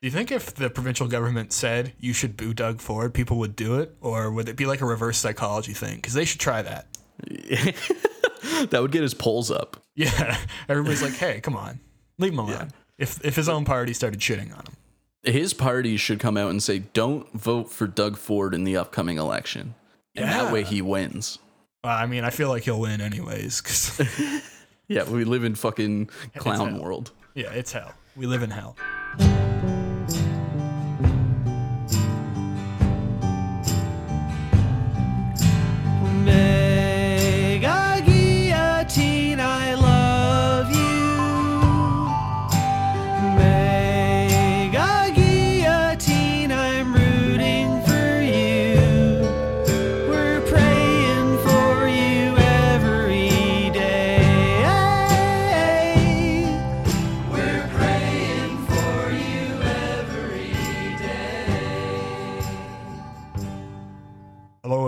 Do you think if the provincial government said you should boo Doug Ford, people would do it, or would it be like a reverse psychology thing? Because they should try that. that would get his polls up. Yeah, everybody's like, "Hey, come on, leave him alone." Yeah. If if his own party started shitting on him, His party should come out and say, "Don't vote for Doug Ford in the upcoming election." And Yeah. that way he wins. well, I mean, I feel like he'll win anyways. 'cause, Yeah, we live in fucking clown world. yeah, it's hell. We live in hell.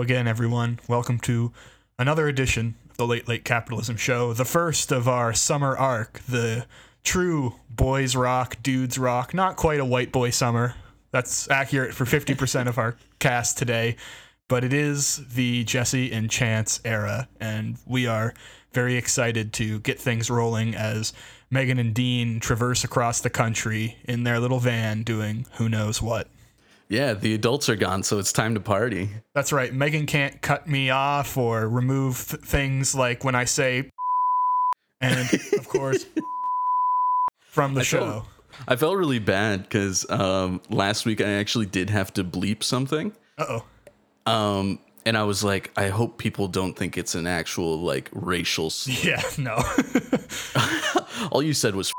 Again, everyone. Welcome to another edition of the Late Late Capitalism Show, the first of our summer arc, the true boys rock, dudes rock, not quite a white boy summer. That's accurate for 50% of our cast today, but it is the Jesse and Chance era, and we are very excited to get things rolling as Megan and Dean traverse across the country in their little van doing who knows what. Yeah, the adults are gone, so it's time to party. That's right. Megan can't cut me off or remove th- things like when I say, and of course, from the I show. felt- I felt really bad because um, last week I actually did have to bleep something. Uh oh. Um, and I was like, I hope people don't think it's an actual like racial. slur. Yeah. No. All you said was.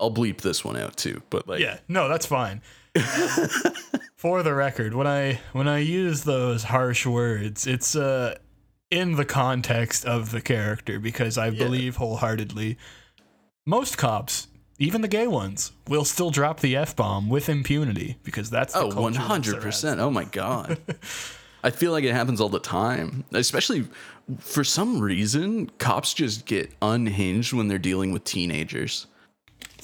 I'll bleep this one out too, but like, yeah. No. That's fine. For the record, when I when I use those harsh words, it's uh in the context of the character because I believe wholeheartedly most cops, even the gay ones, will still drop the f bomb with impunity because that's the Oh, culture one that hundred surrounds percent. Oh my god. I feel like it happens all the time. Especially for some reason, cops just get unhinged when they're dealing with teenagers.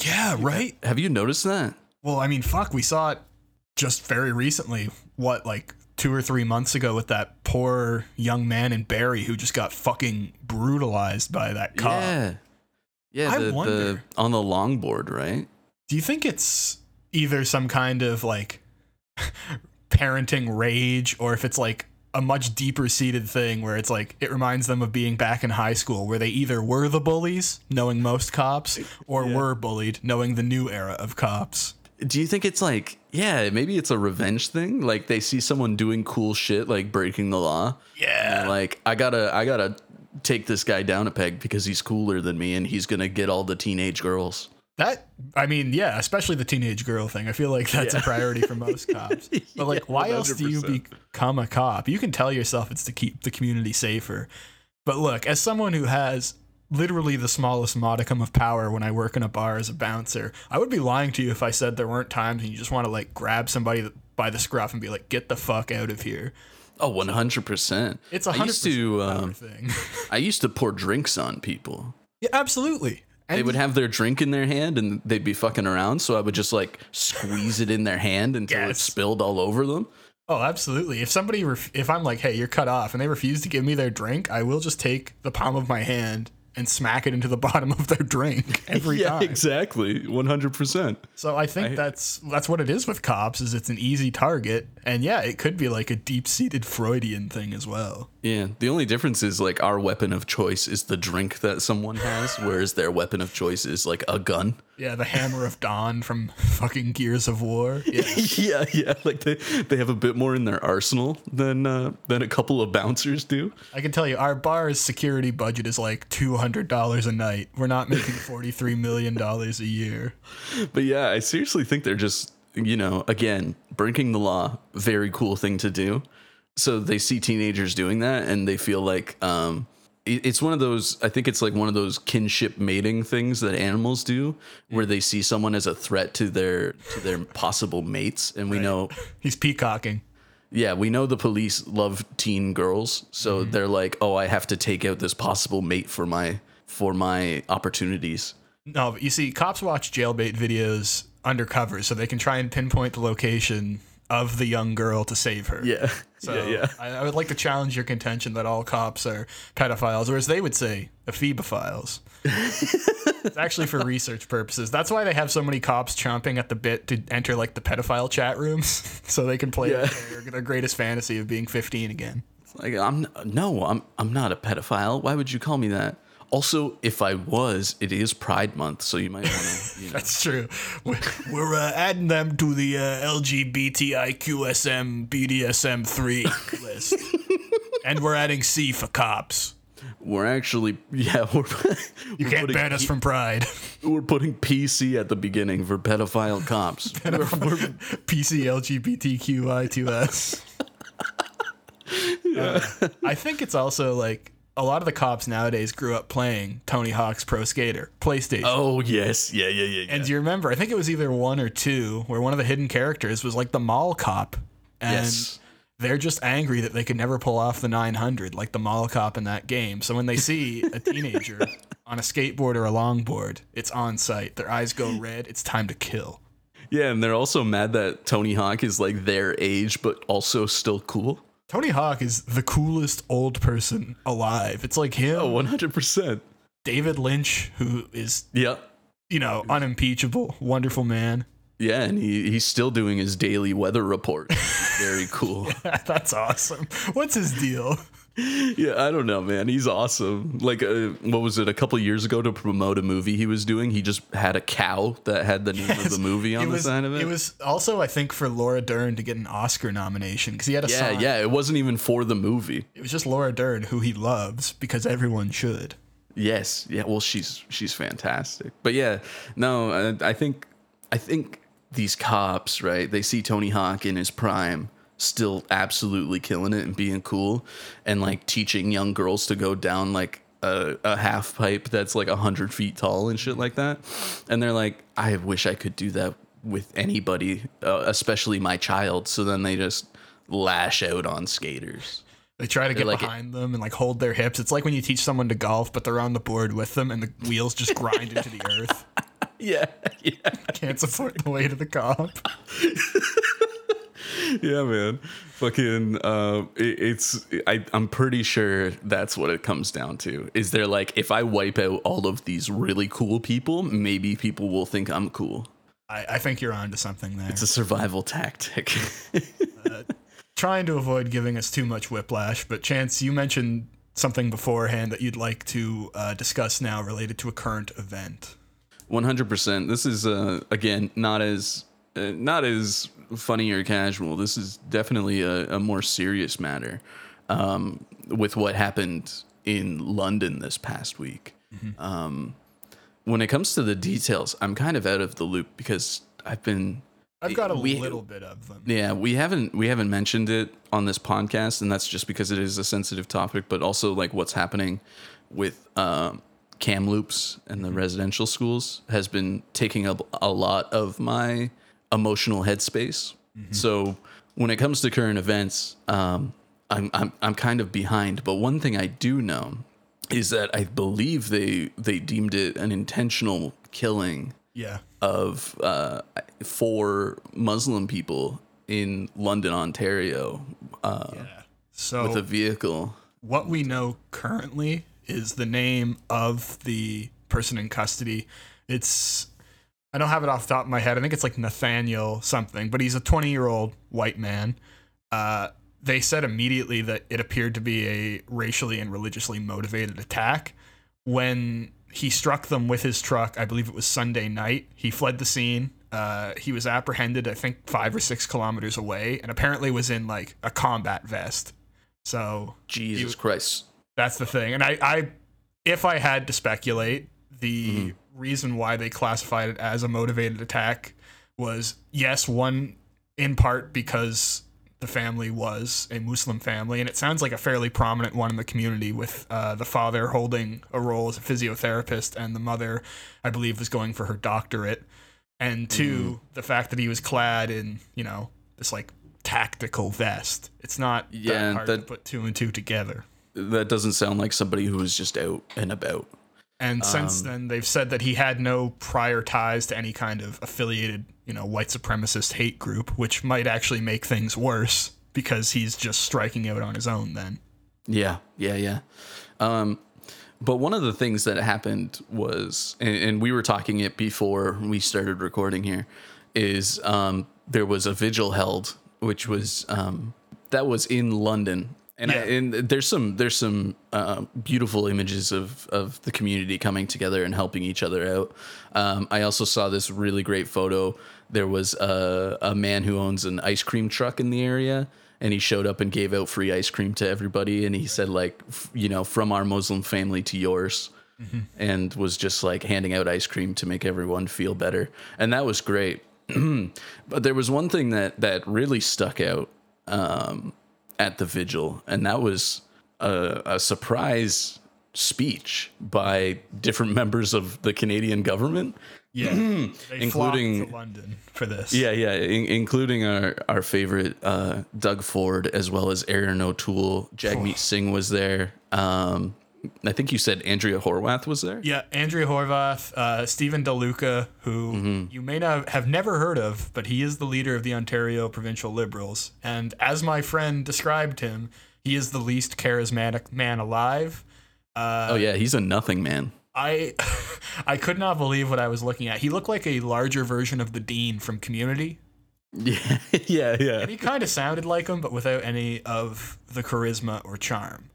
Yeah, right. Have you noticed that? Well, I mean, fuck, we saw it just very recently. What, like two or three months ago, with that poor young man in Barrie who just got fucking brutalized by that cop. Yeah. Yeah, I the, the wonder- on the longboard, right? Do you think it's either some kind of like parenting rage, or if it's like a much deeper seated thing where it's like it reminds them of being back in high school where they either were the bullies, knowing most cops, or were bullied, knowing the new era of cops? Do you think it's like, yeah, maybe it's a revenge thing? Like they see someone doing cool shit, like breaking the law. Yeah. Like I gotta, I gotta take this guy down a peg because he's cooler than me, and he's gonna get all the teenage girls. That I mean, yeah, especially the teenage girl thing. I feel like that's a priority for most cops. But like, Yeah, why else do you become a cop? You can tell yourself it's to keep the community safer. But look, as someone who has literally the smallest modicum of power when I work in a bar as a bouncer, I would be lying to you if I said there weren't times when you just want to like grab somebody by the scruff and be like, "Get the fuck out of here." Oh, Oh, one hundred percent. It's a I hundred used to, percent um, thing. I used to pour drinks on people. yeah, absolutely. And They would have their drink in their hand and they'd be fucking around, so I would just like squeeze it in their hand until it spilled all over them. Oh, absolutely. If somebody, ref- if I'm like, hey, you're cut off, and they refuse to give me their drink, I will just take the palm of my hand and smack it into the bottom of their drink every yeah, time. exactly, one hundred percent. So I think that's that's what it is with cops. Is it's an easy target, and yeah, it could be like a deep-seated Freudian thing as well. Yeah, the only difference is like our weapon of choice is the drink that someone has, whereas their weapon of choice is like a gun. Yeah, the Hammer of Dawn from fucking Gears of War. Yeah. yeah, yeah, like they they have a bit more in their arsenal than uh, than a couple of bouncers do. I can tell you, our bar's security budget is like two hundred dollars a night. We're not making forty-three million dollars a year. But yeah, I seriously think they're just, you know, again, breaking the law, very cool thing to do. So they see teenagers doing that and they feel like um it's one of those I think it's like one of those kinship mating things that animals do where they see someone as a threat to their to their possible mates and we know He's peacocking. yeah, we know the police love teen girls, so they're like, "Oh, I have to take out this possible mate for my for my opportunities." No, you see, cops watch jailbait videos undercover so they can try and pinpoint the location of the young girl to save her. Yeah. So yeah, yeah. I, I would like to challenge your contention that all cops are pedophiles, or as they would say, ephebophiles. it's actually for research purposes. That's why they have so many cops chomping at the bit to enter like the pedophile chat rooms, so they can play Yeah. their, their greatest fantasy of being 15 again. It's Like I'm no, I'm I'm not a pedophile. Why would you call me that? Also, if I was, it is Pride Month, so you might want to. You know. That's true. We're, we're uh, adding them to the uh, LGBTIQSM BDSM 3 list. and we're adding C for cops. We're actually, yeah, we're You we're can't ban us from Pride. We're putting PC at the beginning for pedophile cops. We're- we're- PC LGBTQI2S. Uh, I think it's also like a lot of the cops nowadays grew up playing Tony Hawk's Pro Skater, PlayStation. oh yes, yeah, yeah, yeah. yeah. And do you remember? I think it was either one or two where one of the hidden characters was like the mall cop. And Yes. they're just angry that they could never pull off the 900 like the mall cop in that game. So when they see a teenager on a skateboard or a longboard, it's on site. Their eyes go red. It's time to kill. yeah, and they're also mad that Tony Hawk is like their age, but also still cool. Tony Hawk is the coolest old person alive. It's like him, Oh, one hundred percent. David Lynch, who is, Yeah, you know, unimpeachable, wonderful man. yeah, and he he's still doing his daily weather report. Very cool. That's awesome. What's his deal? Yeah, I don't know, man. He's awesome. Like, uh, what was it? A couple years ago to promote a movie he was doing, he just had a cow that had the name of the movie on it the side of it. It was also, I think, for Laura Dern to get an Oscar nomination because he had a yeah, song. yeah. It wasn't even for the movie. It was just Laura Dern, who he loves because everyone should. Yes, yeah. Well, she's she's fantastic. But yeah, no, I, I think I think these cops, right? They see Tony Hawk in his prime, still absolutely killing it and being cool, and like teaching young girls to go down like a, a half pipe that's like a hundred feet tall and shit like that. And they're like, I wish I could do that with anybody, uh, especially my child. So then they just lash out on skaters. They try to get like- behind them and like hold their hips. It's like when you teach someone to golf, but they're on the board with them and the wheels just grind into the earth. Yeah, yeah. Can't support the weight of the cop. yeah, man. Fucking, uh, it, it's. I, I'm pretty sure that's what it comes down to. Is there like, if I wipe out all of these really cool people, maybe people will think I'm cool. I, I think you're onto something there. It's a survival tactic. Trying to avoid giving us too much whiplash, but Chance, you mentioned something beforehand that you'd like to uh, discuss now related to a current event. 100%. This is uh, again not as uh, not as funny or casual. This is definitely a, a more serious matter. Um, with what happened in London this past week. Um, when it comes to the details, I'm kind of out of the loop because I've been I've got a We- little bit of them. yeah, we haven't we haven't mentioned it on this podcast, and that's just because it is a sensitive topic. But also, like what's happening with um, Kamloops and the residential schools has been taking up a lot of my emotional headspace. So when it comes to current events, um, I'm I'm I'm kind of behind. But one thing I do know is that I believe they they deemed it an intentional killing Yeah. of uh, four Muslim people in London, Ontario, uh, So with a vehicle. what we know currently is the name of the person in custody. It's I don't have it off the top of my head. I think it's like Nathaniel something, but he's a 20 year old white man. Uh, they said immediately that it appeared to be a racially and religiously motivated attack. When he struck them with his truck, I believe it was Sunday night, he fled the scene. Uh, he was apprehended, I think, five or six kilometers away, and apparently was in like a combat vest. So Jesus Christ. that's the thing. And I, I if I had to speculate, the reason why they classified it as a motivated attack was yes, one in part because the family was a Muslim family, and it sounds like a fairly prominent one in the community, with uh, the father holding a role as a physiotherapist, and the mother, I believe, was going for her doctorate. And 2 the fact that he was clad in, you know, this like tactical vest. It's not Yeah, that hard to put two and two together. That doesn't sound like somebody who was just out and about. And since Um, then, they've said that he had no prior ties to any kind of affiliated, you know, white supremacist hate group, which might actually make things worse because he's just striking out on his own then. Yeah, yeah, yeah. Um, but one of the things that happened was, and, and we were talking it before we started recording here, is um, there was a vigil held, which was um, that was in London, and I, and there's some there's some uh, beautiful images of of the community coming together and helping each other out. Um, I also saw this really great photo. There was a, a man who owns an ice cream truck in the area, and he showed up and gave out free ice cream to everybody. And he said like, f- you know, from our Muslim family to yours, and was just like handing out ice cream to make everyone feel better, and that was great. but there was one thing that that really stuck out um, at the vigil, and that was a, a surprise speech by different members of the Canadian government. Yeah. they Including- to London for this. Yeah, yeah, in, including our our favorite uh, Doug Ford as well as Erin O'Toole. Jagmeet Singh was there. Um, I think you said Andrea Horwath was there. Yeah, Andrea Horwath, uh, Steven Del Duca, who Mm-hmm. you may not have never heard of, but he is the leader of the Ontario Provincial Liberals. And as my friend described him, he is the least charismatic man alive. oh yeah, he's a nothing man. I I could not believe what I was looking at. He looked like a larger version of the Dean from Community. Yeah, yeah, yeah. And he kind of sounded like him, but without any of the charisma or charm.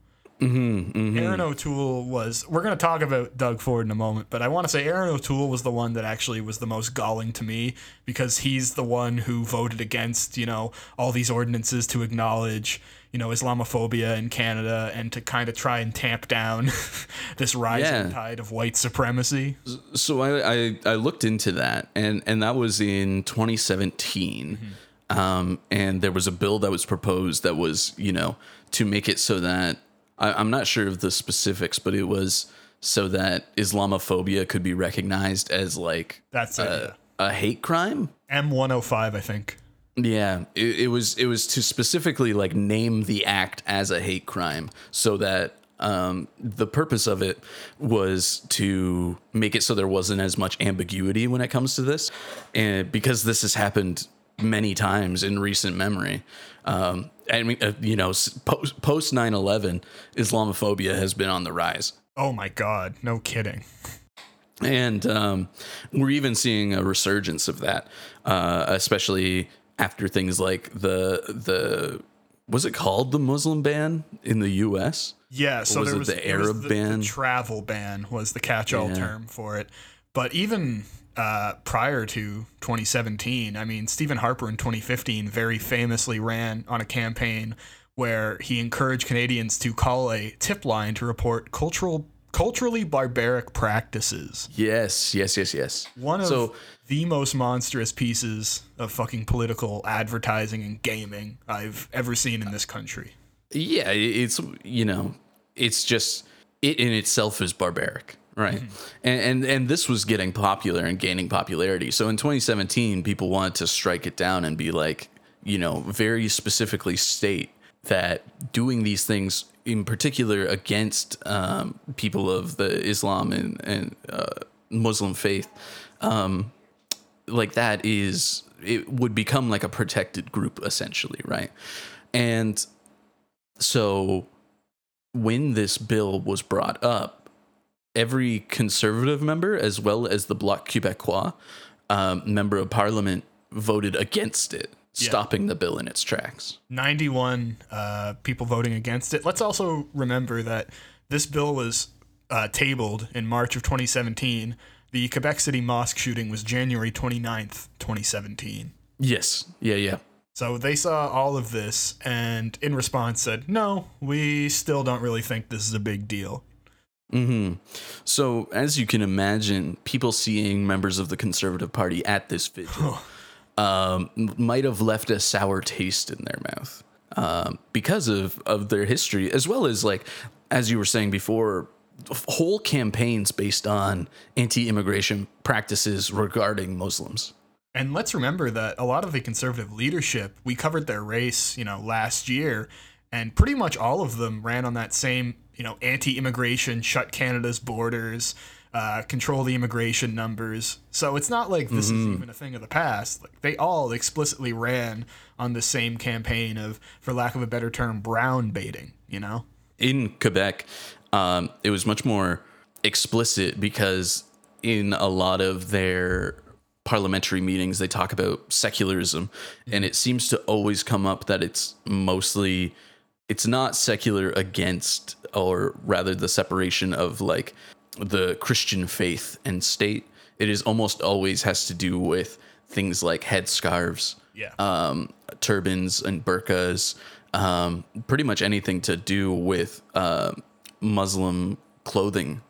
Mm-hmm, Erin O'Toole was. We're going to talk about Doug Ford in a moment, but I want to say Erin O'Toole was the one that actually was the most galling to me because he's the one who voted against, you know, all these ordinances to acknowledge, you know, Islamophobia in Canada and to kind of try and tamp down this rising Yeah. tide of white supremacy. So I, I I looked into that, and and that was in 2017. Um, and there was a bill that was proposed that was, you know, to make it so that I, I'm not sure of the specifics, but it was so that Islamophobia could be recognized as like That's it. a, a hate crime. M105, I think. Yeah, it, it was it was to specifically like name the act as a hate crime, so that um, the purpose of it was to make it so there wasn't as much ambiguity when it comes to this, and because this has happened many times in recent memory. Um, I mean, uh, you know, post post nine eleven, Islamophobia has been on the rise. Oh my God, no kidding. And um, we're even seeing a resurgence of that, uh, especially after things like the the was it called the Muslim ban in the U.S. Yeah, so was there it was the there was Arab the, ban? The travel ban was the catch-all Yeah. term for it. But even uh, prior to 2017, I mean, Stephen Harper in 2015 very famously ran on a campaign where he encouraged Canadians to call a tip line to report cultural culturally barbaric practices. Yes, yes, yes, yes. One of so the most monstrous pieces of fucking political advertising and gaming I've ever seen in this country. yeah, it's you know, it's just it in itself is barbaric, right? And, and and this was getting popular and gaining popularity. So in 2017, people wanted to strike it down and be like, you know, very specifically state that doing these things in particular against um, people of the Islam and, and uh, Muslim faith, um, like that is it would become like a protected group essentially, right? And so when this bill was brought up, every conservative member, as well as the Bloc Québécois um, member of parliament, voted against it, Yeah. stopping the bill in its tracks. 91 uh, people voting against it. Let's also remember that this bill was uh, tabled in March of 2017. The Quebec City mosque shooting was January 29th, 2017. Yes. Yeah. Yeah. So they saw all of this and in response said, no, we still don't really think this is a big deal. Hmm So, as you can imagine, people seeing members of the Conservative Party at this vigil um, might have left a sour taste in their mouth um, because of, of their history, as well as, like, as you were saying before, whole campaigns based on anti immigration practices regarding Muslims. And let's remember that a lot of the conservative leadership, we covered their race, you know, last year, and pretty much all of them ran on that same you know, anti-immigration, shut Canada's borders, uh, control the immigration numbers. So it's not like this is even a thing of the past. Like they all explicitly ran on the same campaign of, for lack of a better term, brown baiting. You know? in Quebec, um, it was much more explicit because in a lot of their parliamentary meetings, they talk about secularism, and it seems to always come up that it's mostly it's not secular against, or rather, the separation of like the Christian faith and state. It is almost always has to do with things like headscarves Yeah. um, turbans and burqas, um, pretty much anything to do with uh, Muslim clothing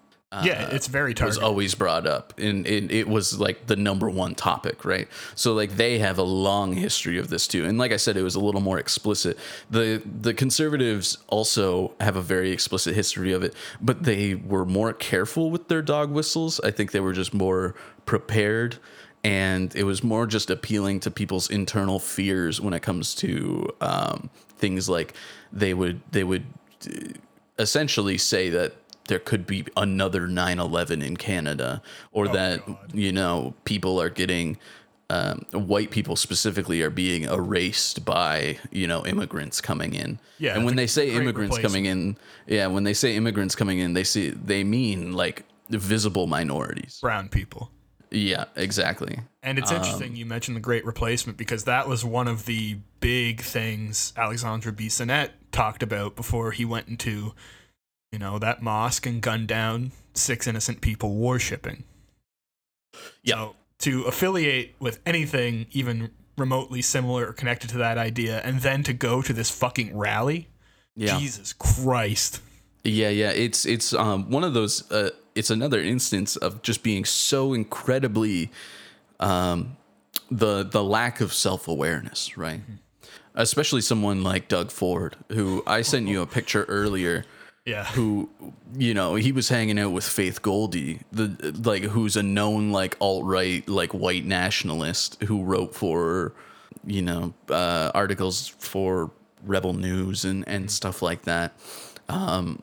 yeah, it's very was always brought up, and it, it was like the number one topic, right? So like they have a long history of this too, and like I said, it was a little more explicit. the The conservatives also have a very explicit history of it, but they were more careful with their dog whistles. I think they were just more prepared and it was more just appealing to people's internal fears when it comes to um, things like they would they would uh, essentially say that there could be another 9-11 in canada or that you know people are getting um, white people specifically are being erased by you know immigrants coming in Yeah, and when they say immigrants coming in yeah when they say immigrants coming in they see they mean like visible minorities brown people. yeah, exactly. And it's interesting you mentioned the Great Replacement because that was one of the big things Alexandre Bissonnette talked about before he went into, you know, that mosque and gunned down six innocent people worshipping. Yeah. So to affiliate with anything even remotely similar or connected to that idea and then to go to this fucking rally, Yeah. Jesus Christ. Yeah, yeah. It's it's um one of those uh it's another instance of just being so incredibly um the the lack of self-awareness, right? Especially someone like Doug Ford, who I sent you a picture earlier Yeah. who you know he was hanging out with Faith Goldy, the like who's a known like alt right like white nationalist who wrote for you know uh, articles for Rebel News and and stuff like that. Um,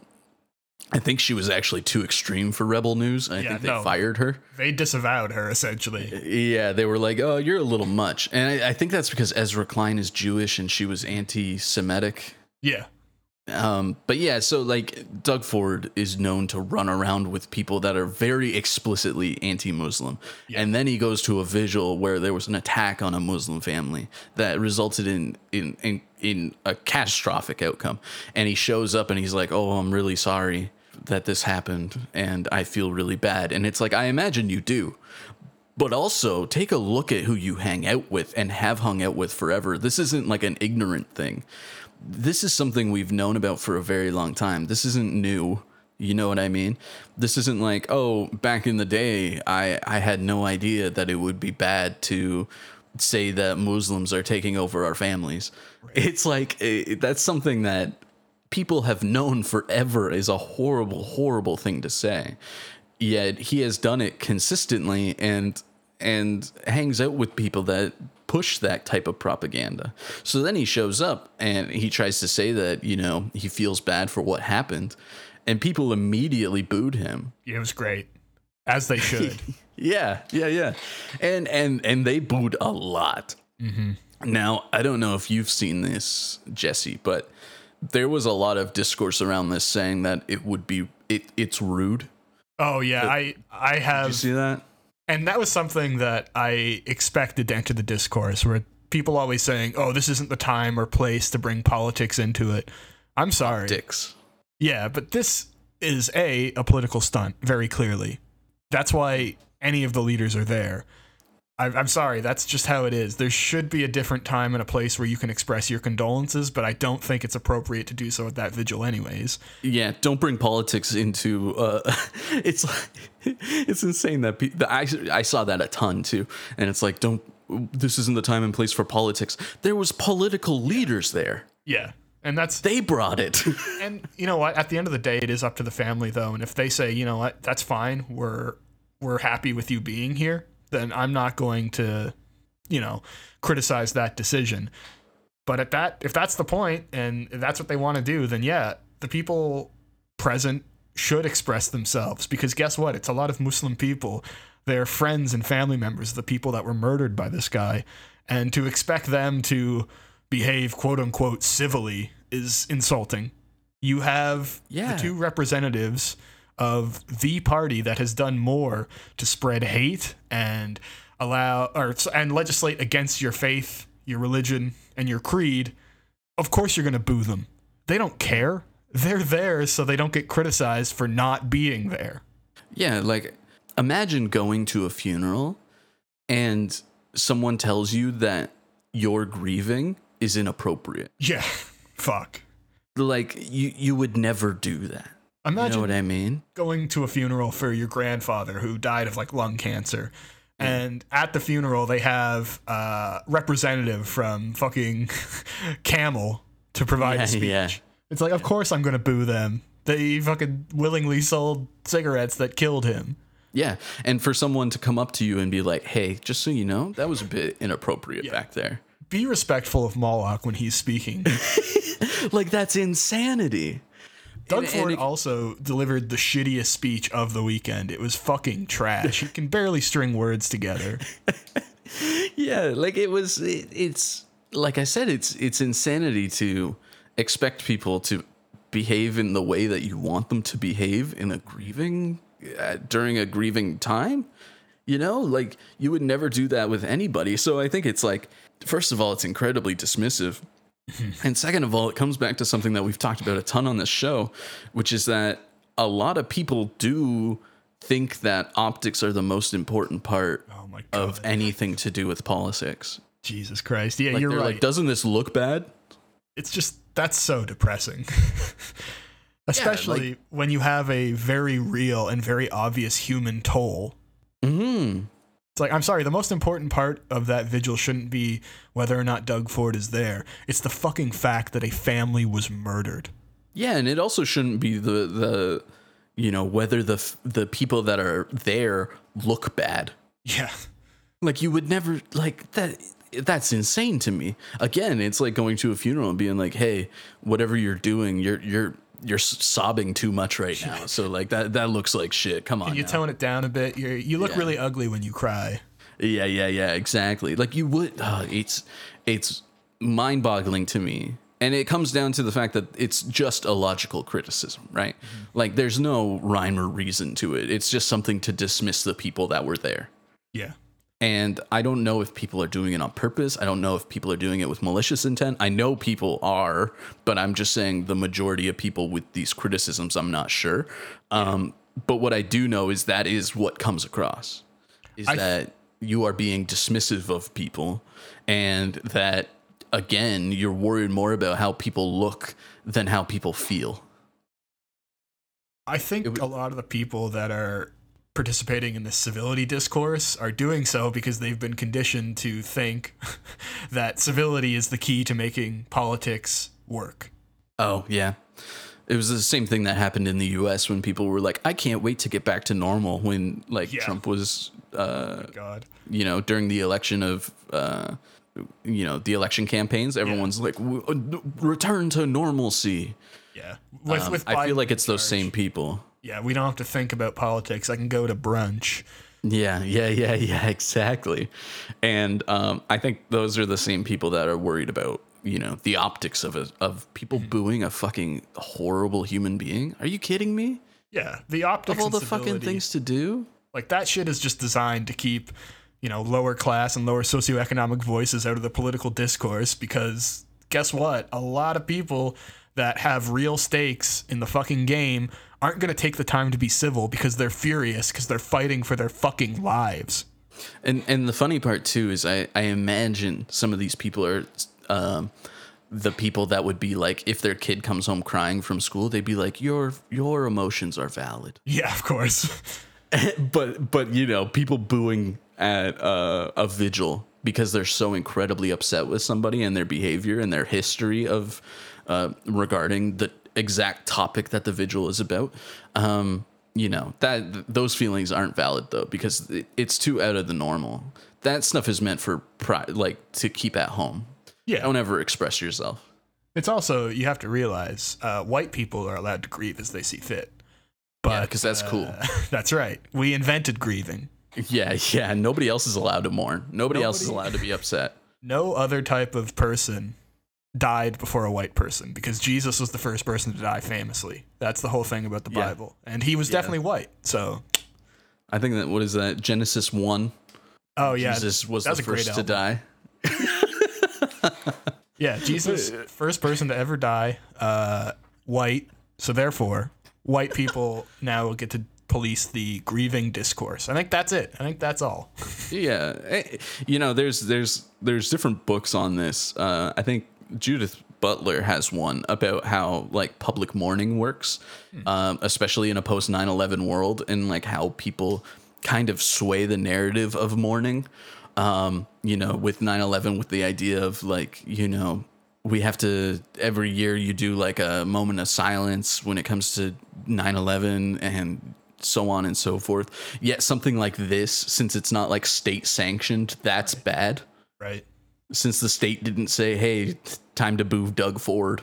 I think she was actually too extreme for Rebel News. I Yeah, think they no. fired her. They disavowed her essentially. Yeah, they were like, "Oh, you're a little much," and I, I think that's because Ezra Klein is Jewish and she was anti-Semitic. Yeah. Um, but yeah, so like Doug Ford is known to run around with people that are very explicitly anti-Muslim, and then he goes to a vigil where there was an attack on a Muslim family that resulted in in in, in a catastrophic outcome, and he shows up and he's like, "Oh, I'm really sorry that this happened, and I feel really bad," and it's like I imagine you do. But also take a look at who you hang out with and have hung out with forever. This isn't like an ignorant thing this is something we've known about for a very long time. This isn't new. You know what I mean? This isn't like, oh, back in the day, I, I had no idea that it would be bad to say that Muslims are taking over our families. It's like, eh, that's something that people have known forever is a horrible, horrible thing to say. Yet he has done it consistently and and hangs out with people that push that type of propaganda. So then he shows up and he tries to say that, you know, he feels bad for what happened and people immediately booed him. It was great. As they should. Yeah, yeah, yeah. And and and they booed a lot. Mm-hmm. Now, I don't know if you've seen this, Jesse, but there was a lot of discourse around this saying that it would be it it's rude. oh yeah, I I Did have you see that? And that was something that I expected to enter the discourse where people always saying, oh, this isn't the time or place to bring politics into it. I'm sorry. Dicks. Yeah, but this is A, a political stunt, very clearly. That's why any of the leaders are there. I, I'm sorry, that's just how it is. There should be a different time and a place where you can express your condolences, but I don't think it's appropriate to do so at that vigil, anyways. Yeah, don't bring politics into. Uh, it's it's insane that pe- I I saw that a ton too, and it's like don't. This isn't the time and place for politics. There was political leaders there. Yeah. And that's They brought it. and you know what? At the end of the day, it is up to the family, though. And if they say, you know what, that's fine, we're we're happy with you being here, then I'm not going to, you know, criticize that decision. But at that, if that's the point and that's what they want to do, then yeah, the people present should express themselves because guess what? It's a lot of Muslim people. They're friends and family members of the people that were murdered by this guy. And to expect them to behave quote unquote civilly is insulting. You have Yeah. the two representatives of the party that has done more to spread hate and allow or and legislate against your faith, your religion, and your creed. Of course you're going to boo them. They don't care. They're there so they don't get criticized for not being there. Yeah, like imagine going to a funeral and someone tells you that your grieving is inappropriate. Yeah. Fuck. Like you you would never do that. You Imagine know what I mean? going to a funeral for your grandfather who died of like lung cancer. And at the funeral, they have a representative from fucking Camel to provide Yeah, a speech. yeah. It's like, of course I'm going to boo them. They fucking willingly sold cigarettes that killed him. Yeah. And for someone to come up to you and be like, "Hey, just so you know, that was a bit inappropriate back there." Be respectful of Moloch when he's speaking. Like that's insanity. Doug And- and Ford it- also delivered the shittiest speech of the weekend. It was fucking trash. he can barely string words together. Yeah, like it was it, it's like I said it's it's insanity to expect people to behave in the way that you want them to behave in a grieving uh, during a grieving time. You know, like you would never do that with anybody. So I think it's like first of all it's incredibly dismissive. and second of all, it comes back to something that we've talked about a ton on this show, which is that a lot of people do think that optics are the most important part Oh of anything to do with politics. Jesus Christ. Yeah, Like you're right. like, doesn't this look bad? it's just that's so depressing. Especially when you have a very real and very obvious human toll. Hmm. It's like, I'm sorry, the most important part of that vigil shouldn't be whether or not Doug Ford is there. It's the fucking fact that a family was murdered. Yeah, and it also shouldn't be the the you know whether the the people that are there look bad. Yeah. Like you would never like that. That's insane to me. Again, it's like going to a funeral and being like, "Hey, whatever you're doing, you're you're you're sobbing too much right now." So like that that looks like shit. Come on, You tone it down a bit. You you look Yeah. really ugly when you cry. Yeah, yeah, yeah, exactly. Like you would uh, it's it's mind-boggling to me. And it comes down to the fact that it's just a logical criticism, right? Like there's no rhyme or reason to it. It's just something to dismiss the people that were there. Yeah. And I don't know if people are doing it on purpose. I don't know if people are doing it with malicious intent. I know people are, but I'm just saying the majority of people with these criticisms, I'm not sure. Um, but what I do know is that is what comes across is I- that you are being dismissive of people and that again you're worried more about how people look than how people feel I think a lot of the people that are participating in this civility discourse are doing so because they've been conditioned to think that civility is the key to making politics work. oh yeah it was the same thing that happened in the US when people were like I can't wait to get back to normal when like Yeah. Trump was uh God. you know during the election of uh you know the election campaigns everyone's like "W- uh, return to normalcy Yeah. With, Um, with I feel like it's those same people Yeah, we don't have to think about politics. I can go to brunch. Yeah, yeah, yeah, yeah, exactly. And um, I think those are the same people that are worried about, you know, the optics of a, of people Hmm. booing a fucking horrible human being. Are you kidding me? Yeah, the optics Of all the fucking things to do? like that shit is just designed to keep, you know, lower class and lower socioeconomic voices out of the political discourse because guess what? A lot of people that have real stakes in the fucking game aren't going to take the time to be civil because they're furious because they're fighting for their fucking lives. And and the funny part too is I I imagine some of these people are um the people that would be like if their kid comes home crying from school, they'd be like your your emotions are valid. Yeah, of course. but but you know people booing at uh, a vigil because they're so incredibly upset with somebody and their behavior and their history of uh, regarding the exact topic that the vigil is about um, you know that th- those feelings aren't valid though because it, it's too out of the normal that stuff is meant for pri- like to keep at home Yeah. don't ever express yourself It's also you have to realize uh, white people are allowed to grieve as they see fit. But Yeah, 'cause that's cool. uh, that's right. We invented grieving. Yeah, yeah. Nobody else is allowed to mourn. Nobody, else is allowed to be upset. No other type of person died before a white person because Jesus was the first person to die famously. That's the whole thing about the Yeah. Bible. And he was Yeah. definitely white. So, I think that what is that? Genesis one. oh yeah. Jesus was that the first to die. Yeah, Jesus first person to ever die, uh, white. So therefore, white people now get to police the grieving discourse. I think that's it. I think that's all. Yeah, eh, you know, there's there's there's different books on this. Uh, I think Judith Butler has one about how like public mourning works, um, especially in a post 9/11 world, and like how people kind of sway the narrative of mourning. Um, you know, with 9/11, with the idea of like you know we have to every year you do like a moment of silence when it comes to 9/11 and so on and so forth. Yet something like this, since it's not like state sanctioned, that's bad. Right. Since the state didn't say, "Hey, time to boo Doug Ford,"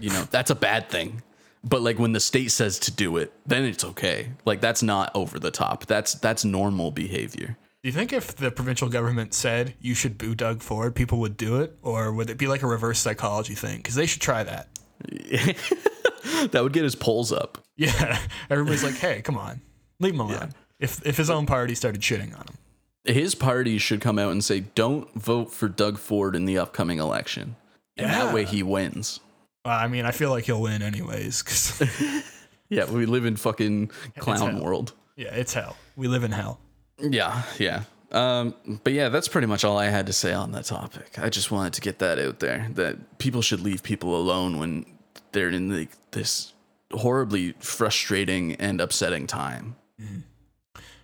you know, that's a bad thing. But like when the state says to do it, then it's okay. Like that's not over the top. That's that's normal behavior. Do you think if the provincial government said you should boo Doug Ford, people would do it? Or would it be like a reverse psychology thing? Because they should try that. that would get his polls up. Yeah. Everybody's like, hey, come on. Leave him alone. If, if his own party started shitting on him. His party should come out and say, "Don't vote for Doug Ford in the upcoming election." And Yeah. that way he wins. Well, I mean, I feel like he'll win anyways. 'cause- Yeah, we live in fucking clown world. yeah, it's hell. We live in hell. Yeah, yeah. Um, but yeah, that's pretty much all I had to say on that topic. I just wanted to get that out there that people should leave people alone when they're in the, this horribly frustrating and upsetting time.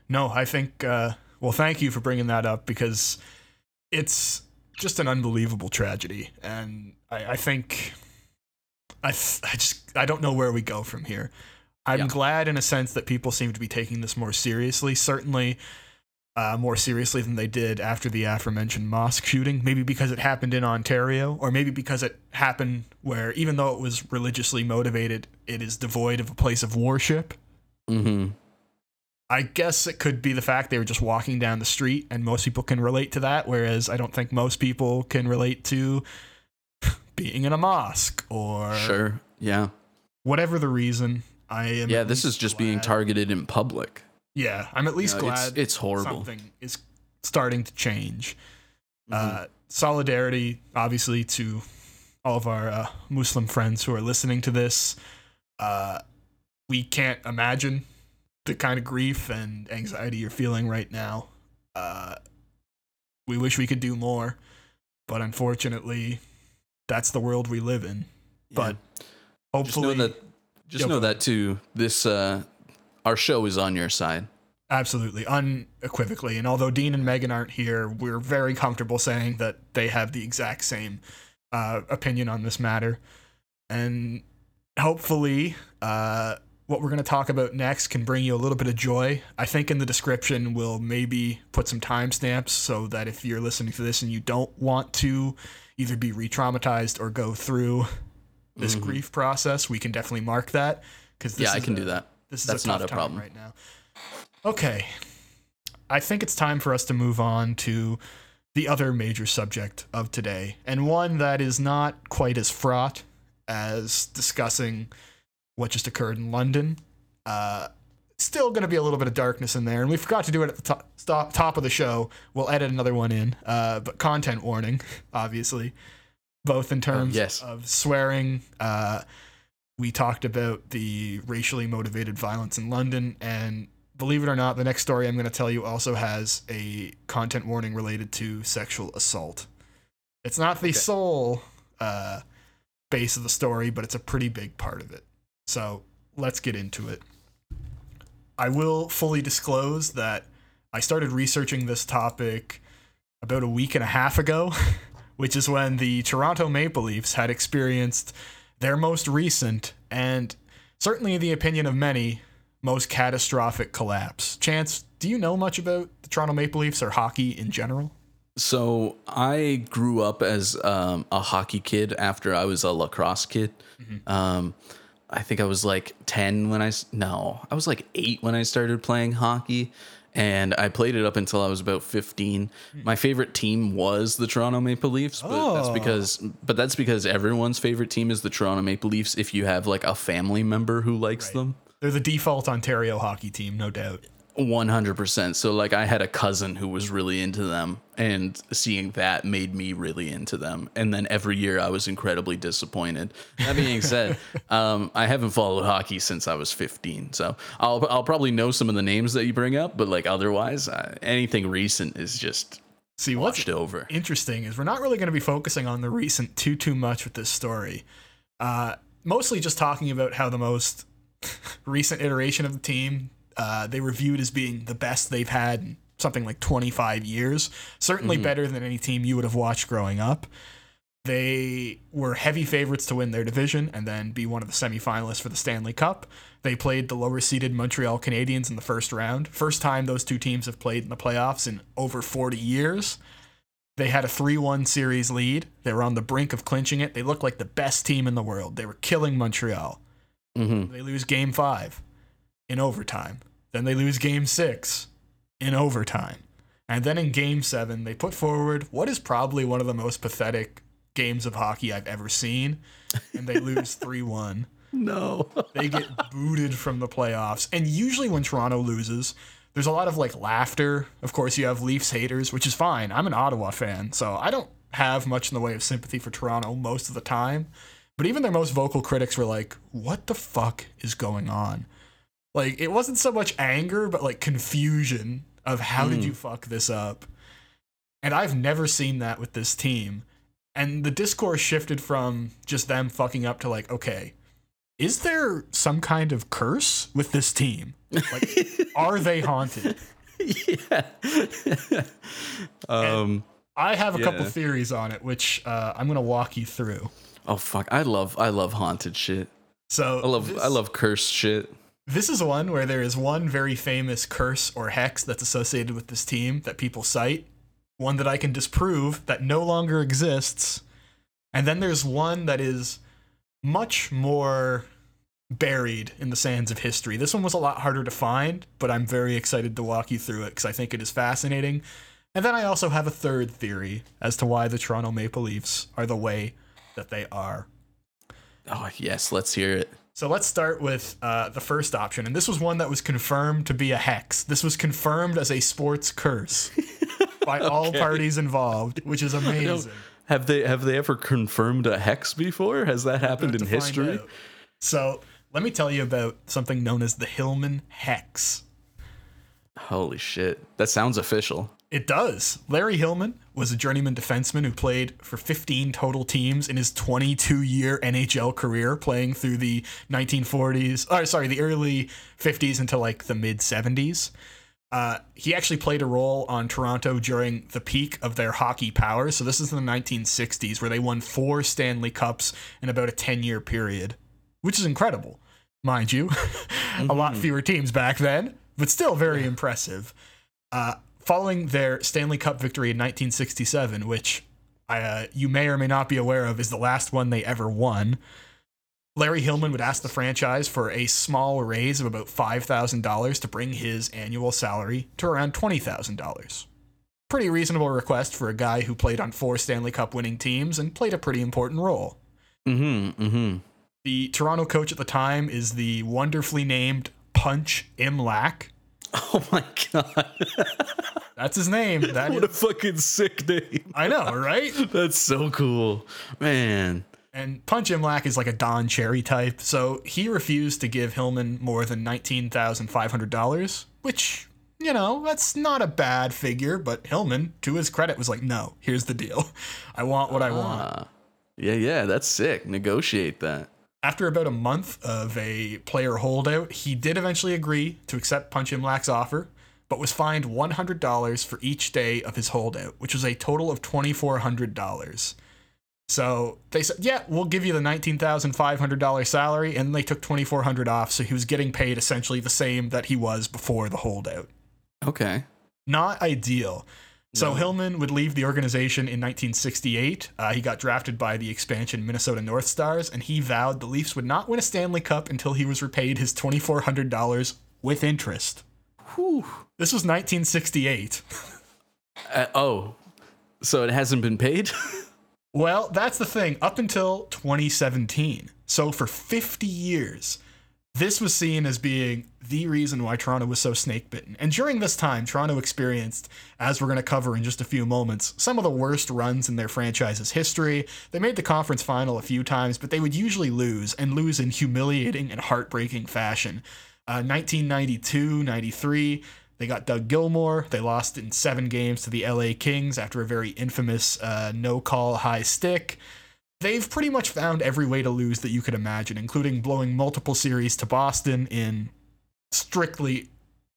No, I think. Uh, well, thank you for bringing that up because it's just an unbelievable tragedy, and I, I think I, th- I just I don't know where we go from here. I'm Yeah. glad in a sense that people seem to be taking this more seriously. Certainly. Uh, more seriously than they did after the aforementioned mosque shooting. Maybe because it happened in Ontario, or maybe because it happened where, even though it was religiously motivated, it is devoid of a place of worship. Mm-hmm. I guess it could be the fact they were just walking down the street and most people can relate to that, whereas I don't think most people can relate to being in a mosque or Sure. Yeah. whatever the reason. I am Yeah. This is just being targeted in public. Yeah, I'm at least You know, it's- glad it's horrible. something is starting to change. Mm-hmm. Uh, solidarity, obviously, to all of our uh, Muslim friends who are listening to this. Uh, we can't imagine the kind of grief and anxiety you're feeling right now. Uh, we wish we could do more, but unfortunately, that's the world we live in. But just hopefully, know that. Just know that too. This uh, our show is on your side. Absolutely, unequivocally. And although Dean and Megan aren't here, we're very comfortable saying that they have the exact same uh, opinion on this matter. And hopefully, uh, what we're going to talk about next can bring you a little bit of joy. I think in the description, we'll maybe put some timestamps so that if you're listening to this and you don't want to either be re traumatized or go through this mm-hmm. grief process, we can definitely mark that. Because Yeah, I can do that. this is That's a not a problem. right now. Okay. I think it's time for us to move on to the other major subject of today, and one that is not quite as fraught as discussing what just occurred in London. Uh, still going to be a little bit of darkness in there, and we forgot to do it at the top, stop, top of the show. We'll edit another one in, uh, but content warning, obviously, both in terms yes. of swearing. Uh, we talked about the racially motivated violence in London, and believe it or not, the next story I'm going to tell you also has a content warning related to sexual assault. It's not the sole uh, base of the story, but it's a pretty big part of it. So let's get into it. I will fully disclose that I started researching this topic about a week and a half ago, which is when the Toronto Maple Leafs had experienced their most recent and certainly in the opinion of many most catastrophic collapse. Chance, do you know much about the Toronto Maple Leafs or hockey in general? So I grew up as um, a hockey kid after I was a lacrosse kid. Um, I think I was like 10 when I, no, I was like eight when I started playing hockey. And I played it up until I was about 15. My favorite team was the Toronto Maple Leafs, but that's Oh. because but that's because everyone's favorite team is the Toronto Maple Leafs if you have like a family member who likes them. They're the default Ontario hockey team, no doubt. 100%. So like I had a cousin who was really into them and seeing that made me really into them. And then every year I was incredibly disappointed. That being said, um, I haven't followed hockey since I was 15. So I'll I'll probably know some of the names that you bring up, but like otherwise uh, anything recent is just See, what's watched over. interesting is we're not really going to be focusing on the recent too too much with this story. Uh, mostly just talking about how the most recent iteration of the team uh, they reviewed as being the best they've had in something like 25 years. Certainly better than any team you would have watched growing up. They were heavy favorites to win their division and then be one of the semifinalists for the Stanley Cup. They played the lower seeded Montreal Canadiens in the first round. First time those two teams have played in the playoffs in over 40 years. They had a 3 1 series lead. They were on the brink of clinching it. They looked like the best team in the world. They were killing Montreal. hmm They lose game five in overtime. Then they lose game six in overtime. And then in game seven, they put forward what is probably one of the most pathetic games of hockey I've ever seen. And they lose 3 1. No. They get booted from the playoffs. And usually when Toronto loses, there's a lot of like laughter. Of course, you have Leafs haters, which is fine. I'm an Ottawa fan, so I don't have much in the way of sympathy for Toronto most of the time. But even their most vocal critics were like, what the fuck is going on? Like, it wasn't so much anger, but like confusion of how did you fuck this up? And I've never seen that with this team. And the discourse shifted from just them fucking up to like, okay, is there some kind of curse with this team? Like, are they haunted? yeah. um I have a couple theories on it, which uh, I'm gonna walk you through. oh fuck. I love I love haunted shit. So I love this, I love cursed shit. This is one where there is one very famous curse or hex that's associated with this team that people cite. One that I can disprove that no longer exists, and then there's one that is much more buried in the sands of history. This one was a lot harder to find, but I'm very excited to walk you through it because I think it is fascinating. And then I also have a third theory as to why the Toronto Maple Leafs are the way that they are. Oh yes, let's hear it. So let's start with uh, the first option. And this was one that was confirmed to be a hex. This was confirmed as a sports curse by all parties involved, which is amazing. Have they have they ever confirmed a hex before? Has that happened in history? So let me tell you about something known as the Hillman Hex. Holy shit. That sounds official. It does. Larry Hillman was a journeyman defenseman who played for 15 total teams in his 22 year NHL career, playing through the 1940s, or sorry, the early 50s until like the mid 70s. Uh, he actually played a role on Toronto during the peak of their hockey powers. So this is in the 1960s, where they won four Stanley Cups in about a 10 year period, which is incredible, mind you. a lot fewer teams back then, but still very impressive. Uh, following their Stanley Cup victory in 1967, which uh, you may or may not be aware of is the last one they ever won, Larry Hillman would ask the franchise for a small raise of about $5,000 to bring his annual salary to around $20,000. Pretty reasonable request for a guy who played on four Stanley Cup winning teams and played a pretty important role. Mm-hmm. Mm-hmm. The Toronto coach at the time is the wonderfully named Punch Imlach. Oh my god. That's his name. That what a fucking sick name. I know, right? That's so cool. Man. And Punch Imlach is like a Don Cherry type, so he refused to give Hillman more than $19,500, which, you know, that's not a bad figure, but Hillman, to his credit, was like, no, here's the deal. I want what I want. Ah. Yeah, yeah, that's sick. Negotiate that. After about a month of a player holdout, he did eventually agree to accept Punch Imlach's offer, but was fined $100 for each day of his holdout, which was a total of $2,400. So they said, "Yeah, we'll give you the nineteen thousand five hundred dollars salary," and they took 2,400 off, so he was getting paid essentially the same that he was before the holdout. Okay. Not ideal. So Hillman would leave the organization in 1968. Uh, he got drafted by the expansion Minnesota North Stars, and he vowed the Leafs would not win a Stanley Cup until he was repaid his $2,400 with interest. This was 1968. Uh, oh, so it hasn't been paid? Well, that's the thing. Up until 2017, so for 50 years, this was seen as being the reason why Toronto was so snake bitten. And during this time, Toronto experienced, as we're going to cover in just a few moments, some of the worst runs in their franchise's history. They made the conference final a few times, but they would usually lose and lose in humiliating and heartbreaking fashion. Uh, 1992, 93, they got Doug Gilmour. They lost in seven games to the LA Kings after a very infamous uh, no call high stick. They've pretty much found every way to lose that you could imagine, including blowing multiple series to Boston in strictly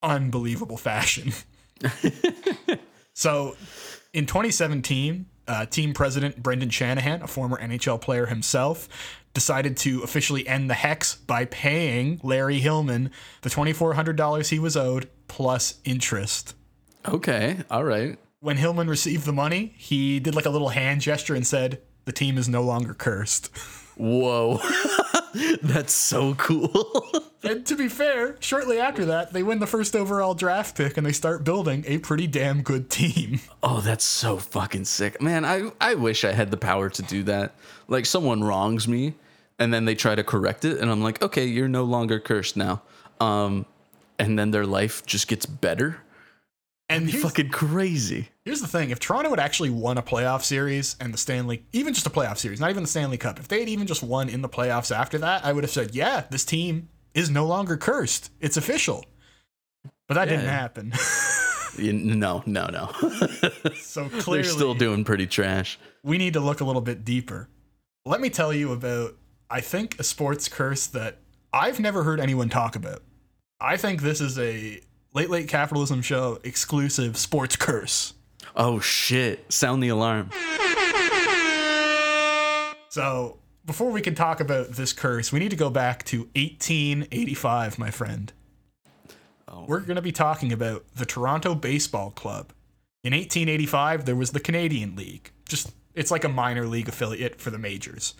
unbelievable fashion. so in 2017, uh, team president Brendan Shanahan, a former NHL player himself, decided to officially end the hex by paying Larry Hillman the $2,400 he was owed plus interest. okay, all right. When Hillman received the money, he did like a little hand gesture and said, The team is no longer cursed. Whoa. That's so cool. and to be fair, shortly after that, they win the first overall draft pick and they start building a pretty damn good team. oh, that's so fucking sick. Man, I, I wish I had the power to do that. Like someone wrongs me and then they try to correct it and I'm like, "Okay, you're no longer cursed now." Um and then their life just gets better. And here's, Fucking crazy. here's the thing if Toronto had actually won a playoff series and the Stanley, even just a playoff series, not even the Stanley Cup, if they had even just won in the playoffs after that, I would have said, yeah, this team is no longer cursed. It's official. But that didn't happen. No, no, no. so clearly, They're still doing pretty trash. we need to look a little bit deeper. Let me tell you about, I think, a sports curse that I've never heard anyone talk about. I think this is a late, late capitalism show exclusive sports curse. Oh shit. Sound the alarm. So, before we can talk about this curse, we need to go back to 1885, my friend. We're going to be talking about the Toronto Baseball Club. In 1885, there was the Canadian League. Just it's like a minor league affiliate for the majors.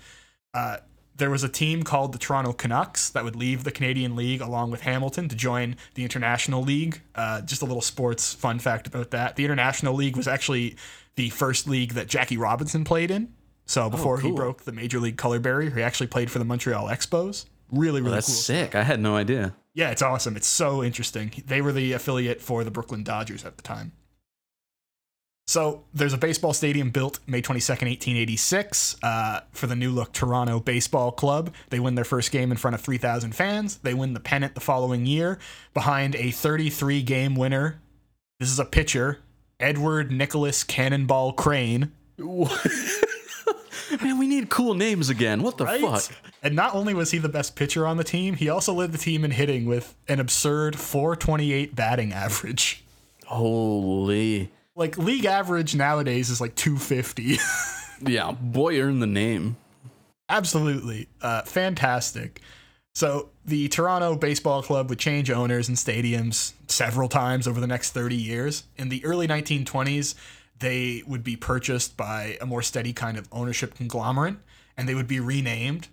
Uh, there was a team called the Toronto Canucks that would leave the Canadian League along with Hamilton to join the International League. Uh, just a little sports fun fact about that: the International League was actually the first league that Jackie Robinson played in. So before he cool. broke the major league color barrier, he actually played for the Montreal Expos. Really, really That's cool. sick. I had no idea. Yeah, it's awesome. It's so interesting. They were the affiliate for the Brooklyn Dodgers at the time. So there's a baseball stadium built May 22nd, 1886, uh, for the new look Toronto Baseball Club. They win their first game in front of 3,000 fans. They win the pennant the following year behind a 33 game winner. This is a pitcher, Edward Nicholas Cannonball Crane. Man, we need cool names again. What the Right? fuck? And not only was he the best pitcher on the team, he also led the team in hitting with an absurd 428 batting average. Holy. Like league average nowadays is like 250. Yeah, boy earned the name. Absolutely. Uh, fantastic. So the Toronto Baseball Club would change owners and stadiums several times over the next 30 years. In the early 1920s, they would be purchased by a more steady kind of ownership conglomerate, and they would be renamed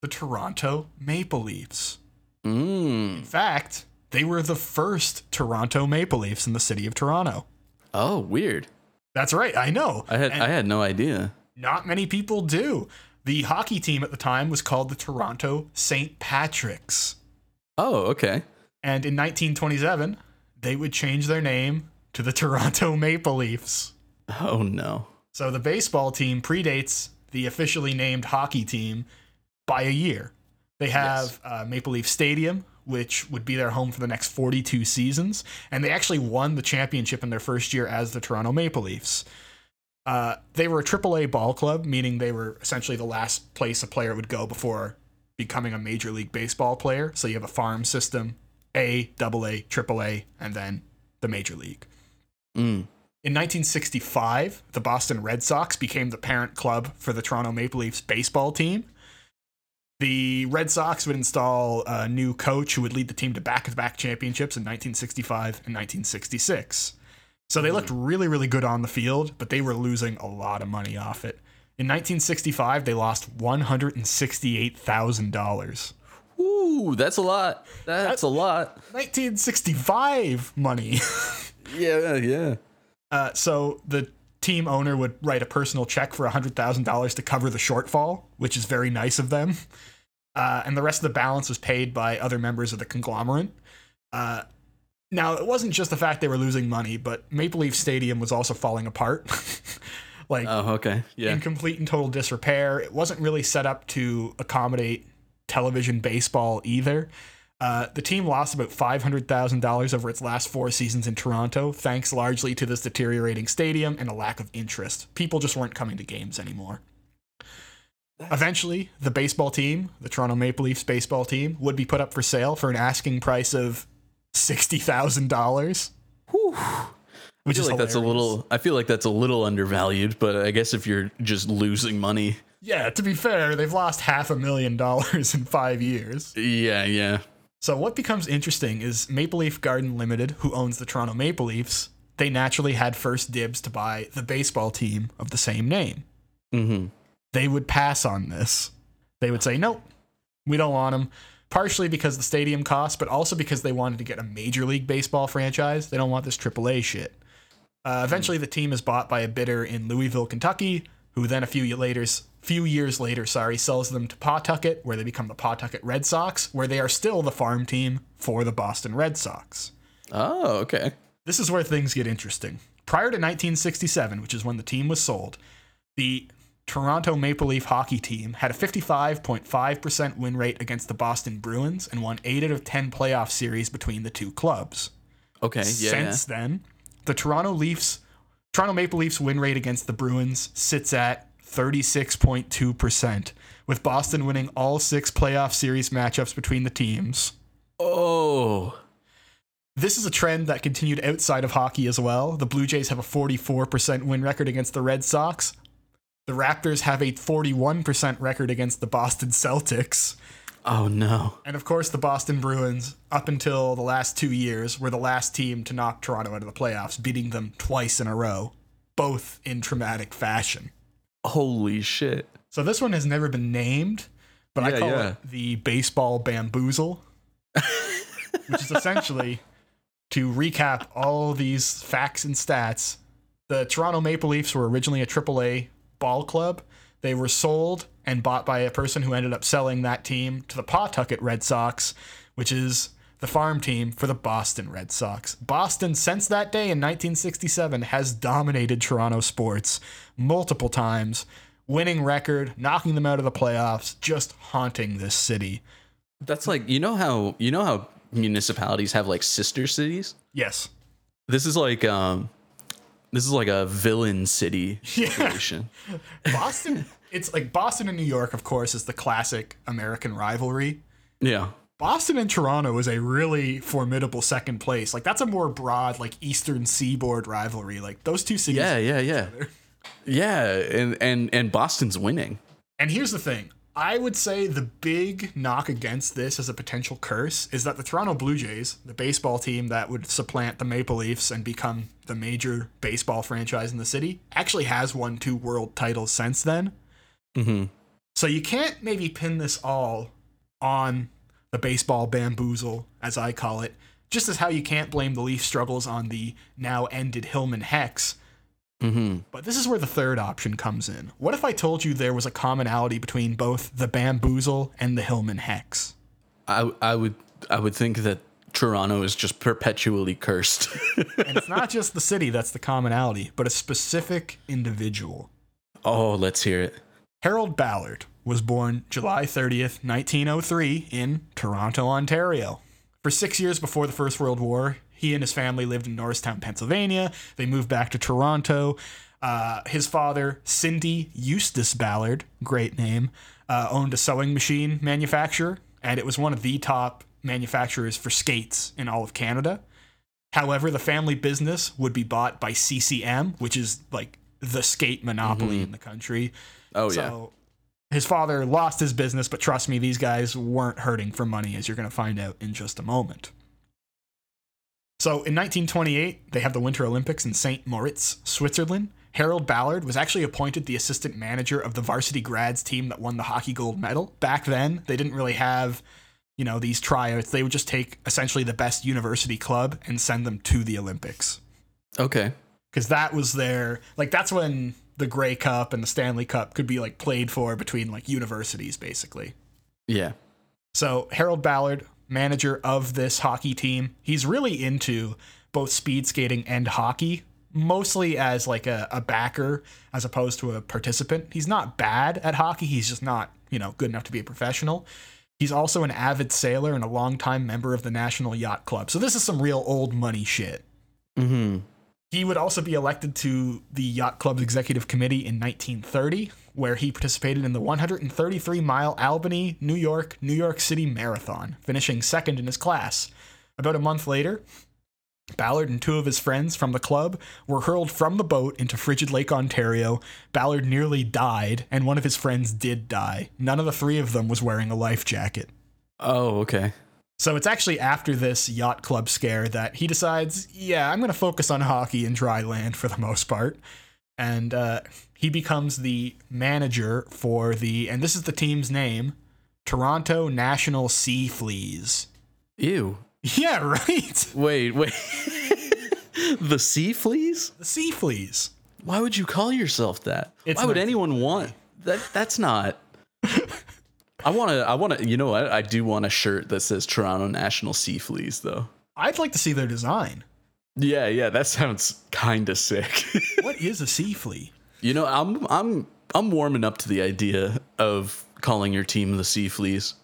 the Toronto Maple Leafs. Mm. In fact, they were the first Toronto Maple Leafs in the city of Toronto. Oh, weird. That's right, I know. I had And- I had no idea. Not many people do. The hockey team at the time was called the Toronto St. Patrick's. Oh, okay. And in 1927, they would change their name to the Toronto Maple Leafs. Oh no. So the baseball team predates the officially named hockey team by a year. They have uh, Maple Leaf Stadium, which would be their home for the next 42 seasons, and they actually won the championship in their first year as the Toronto Maple Leafs. Uh, they were a AAA ball club, meaning they were essentially the last place a player would go before becoming a Major League Baseball player. So you have a farm system, A, AA, AAA, and then the Major League. Mm. In 1965, the Boston Red Sox became the parent club for the Toronto Maple Leafs baseball team. The Red Sox would install a new coach who would lead the team to back to back championships in 1965 and 1966. So they looked really, really good on the field, but they were losing a lot of money off it. In 1965, they lost $168,000. Ooh, that's a lot. That's a lot. 1965 money. Yeah, yeah. Uh, so the team owner would write a personal check for $100,000 to cover the shortfall, which is very nice of them. Uh, and the rest of the balance was paid by other members of the conglomerate. Uh, now, it wasn't just the fact they were losing money, but Maple Leaf Stadium was also falling apart. like, Oh, okay. Yeah. in complete and total disrepair. It wasn't really set up to accommodate television baseball either. Uh, the team lost about $500,000 over its last four seasons in Toronto, thanks largely to this deteriorating stadium and a lack of interest. People just weren't coming to games anymore. Eventually, the baseball team, the Toronto Maple Leafs baseball team, would be put up for sale for an asking price of $60,000. I Which feel is like that's a little. I feel like that's a little undervalued, but I guess if you're just losing money, Yeah, to be fair, they've lost half a million dollars in five years. yeah, yeah. So what becomes interesting is Maple Leaf Garden Limited, who owns the Toronto Maple Leafs, they naturally had first dibs to buy the baseball team of the same name. Mm-hmm. They would pass on this. They would say, nope, we don't want them. Partially because the stadium costs, but also because they wanted to get a Major League Baseball franchise. They don't want this AAA shit. Uh, eventually, the team is bought by a bidder in Louisville, Kentucky, who then a few later, few years later, sorry, sells them to Pawtucket, where they become the Pawtucket Red Sox, where they are still the farm team for the Boston Red Sox. Oh, okay. This is where things get interesting. Prior to 1967, which is when the team was sold, the Toronto Maple Leaf hockey team had a 55.5% win rate against the Boston Bruins and won 8 out of 10 playoff series between the two clubs. Okay. Yeah. Since then, the Toronto Leafs, Toronto Maple Leafs win rate against the Bruins sits at 36.2%, with Boston winning all six playoff series matchups between the teams. Oh. This is a trend that continued outside of hockey as well. The Blue Jays have a 44% win record against the Red Sox. The Raptors have a 41% record against the Boston Celtics. Oh no. And of course, the Boston Bruins, up until the last two years, were the last team to knock Toronto out of the playoffs, beating them twice in a row, both in traumatic fashion. Holy shit. So this one has never been named, but I call yeah. it the baseball bamboozle, which is essentially to recap all these facts and stats. The Toronto Maple Leafs were originally a AAA ball club. They were sold and bought by a person who ended up selling that team to the Pawtucket Red Sox, which is the farm team for the Boston Red Sox. Boston, since that day in 1967, has dominated Toronto sports multiple times, winning record, knocking them out of the playoffs, just haunting this city. That's like you know how you know how municipalities have like sister cities. Yes. This is like um, this is like a villain city Yeah. situation. Boston, it's like Boston and New York, of course, is the classic American rivalry. Yeah. Boston and Toronto is a really formidable second place. Like that's a more broad, like Eastern Seaboard rivalry. Like those two cities. Yeah, yeah, yeah. Yeah, and and and Boston's winning. And here's the thing. I would say the big knock against this as a potential curse is that the Toronto Blue Jays, the baseball team that would supplant the Maple Leafs and become the major baseball franchise in the city, actually has won two world titles since then. Mm-hmm. So you can't maybe pin this all on the baseball bamboozle, as I call it, just as how you can't blame the Leaf struggles on the now ended Hillman Hex. Mm-hmm. But this is where the third option comes in. What if I told you there was a commonality between both the bamboozle and the Hillman Hex? I I would I would think that Toronto is just perpetually cursed. And it's not just the city that's the commonality, but a specific individual. oh, let's hear it. Harold Ballard was born July 30th, 1903, in Toronto, Ontario. For six years before the First World War, he and his family lived in Norristown, Pennsylvania. They moved back to Toronto. Uh, his father, Sidney Eustace Ballard, great name, uh, owned a sewing machine manufacturer, and it was one of the top manufacturers for skates in all of Canada. However, the family business would be bought by CCM, which is like the skate monopoly in the country. Oh yeah. So his father lost his business, but trust me, these guys weren't hurting for money, as you're going to find out in just a moment. So in 1928, they have the Winter Olympics in St. Moritz, Switzerland. Harold Ballard was actually appointed the assistant manager of the varsity grads team that won the hockey gold medal. Back then, they didn't really have, you know, these tryouts. They would just take essentially the best university club and send them to the Olympics. Okay. Because that was their, like, that's when the Grey Cup and the Stanley Cup could be, like, played for between, like, universities, basically. Yeah. So Harold Ballard, manager of this hockey team, he's really into both speed skating and hockey, mostly as like a, a backer as opposed to a participant. He's not bad at hockey, he's just not, you know, good enough to be a professional. He's also an avid sailor and a longtime member of the National Yacht Club. So this is some real old money shit. Mm-hmm. He would also be elected to the Yacht Club's executive committee in 1930, where he participated in the 133 mile Albany, New York, New York City Marathon, finishing second in his class. About a month later, Ballard and two of his friends from the club were hurled from the boat into frigid Lake Ontario. Ballard nearly died, and one of his friends did die. None of the three of them was wearing a life jacket. Oh, okay. So it's actually after this yacht club scare that he decides, yeah, I'm going to focus on hockey and dry land for the most part. And uh, he becomes the manager for the, and this is the team's name, Toronto National Sea Fleas. Ew. Yeah, right. Wait, wait. the sea fleas? The Sea Fleas. Why would you call yourself that? It's Why would anyone want that? That's not. I want to. I want to. You know what? I do want a shirt that says Toronto National Sea Fleas, though. I'd like to see their design. Yeah, yeah, that sounds kind of sick. What is a sea flea? you know, I'm I'm I'm warming up to the idea of calling your team the Sea Fleas.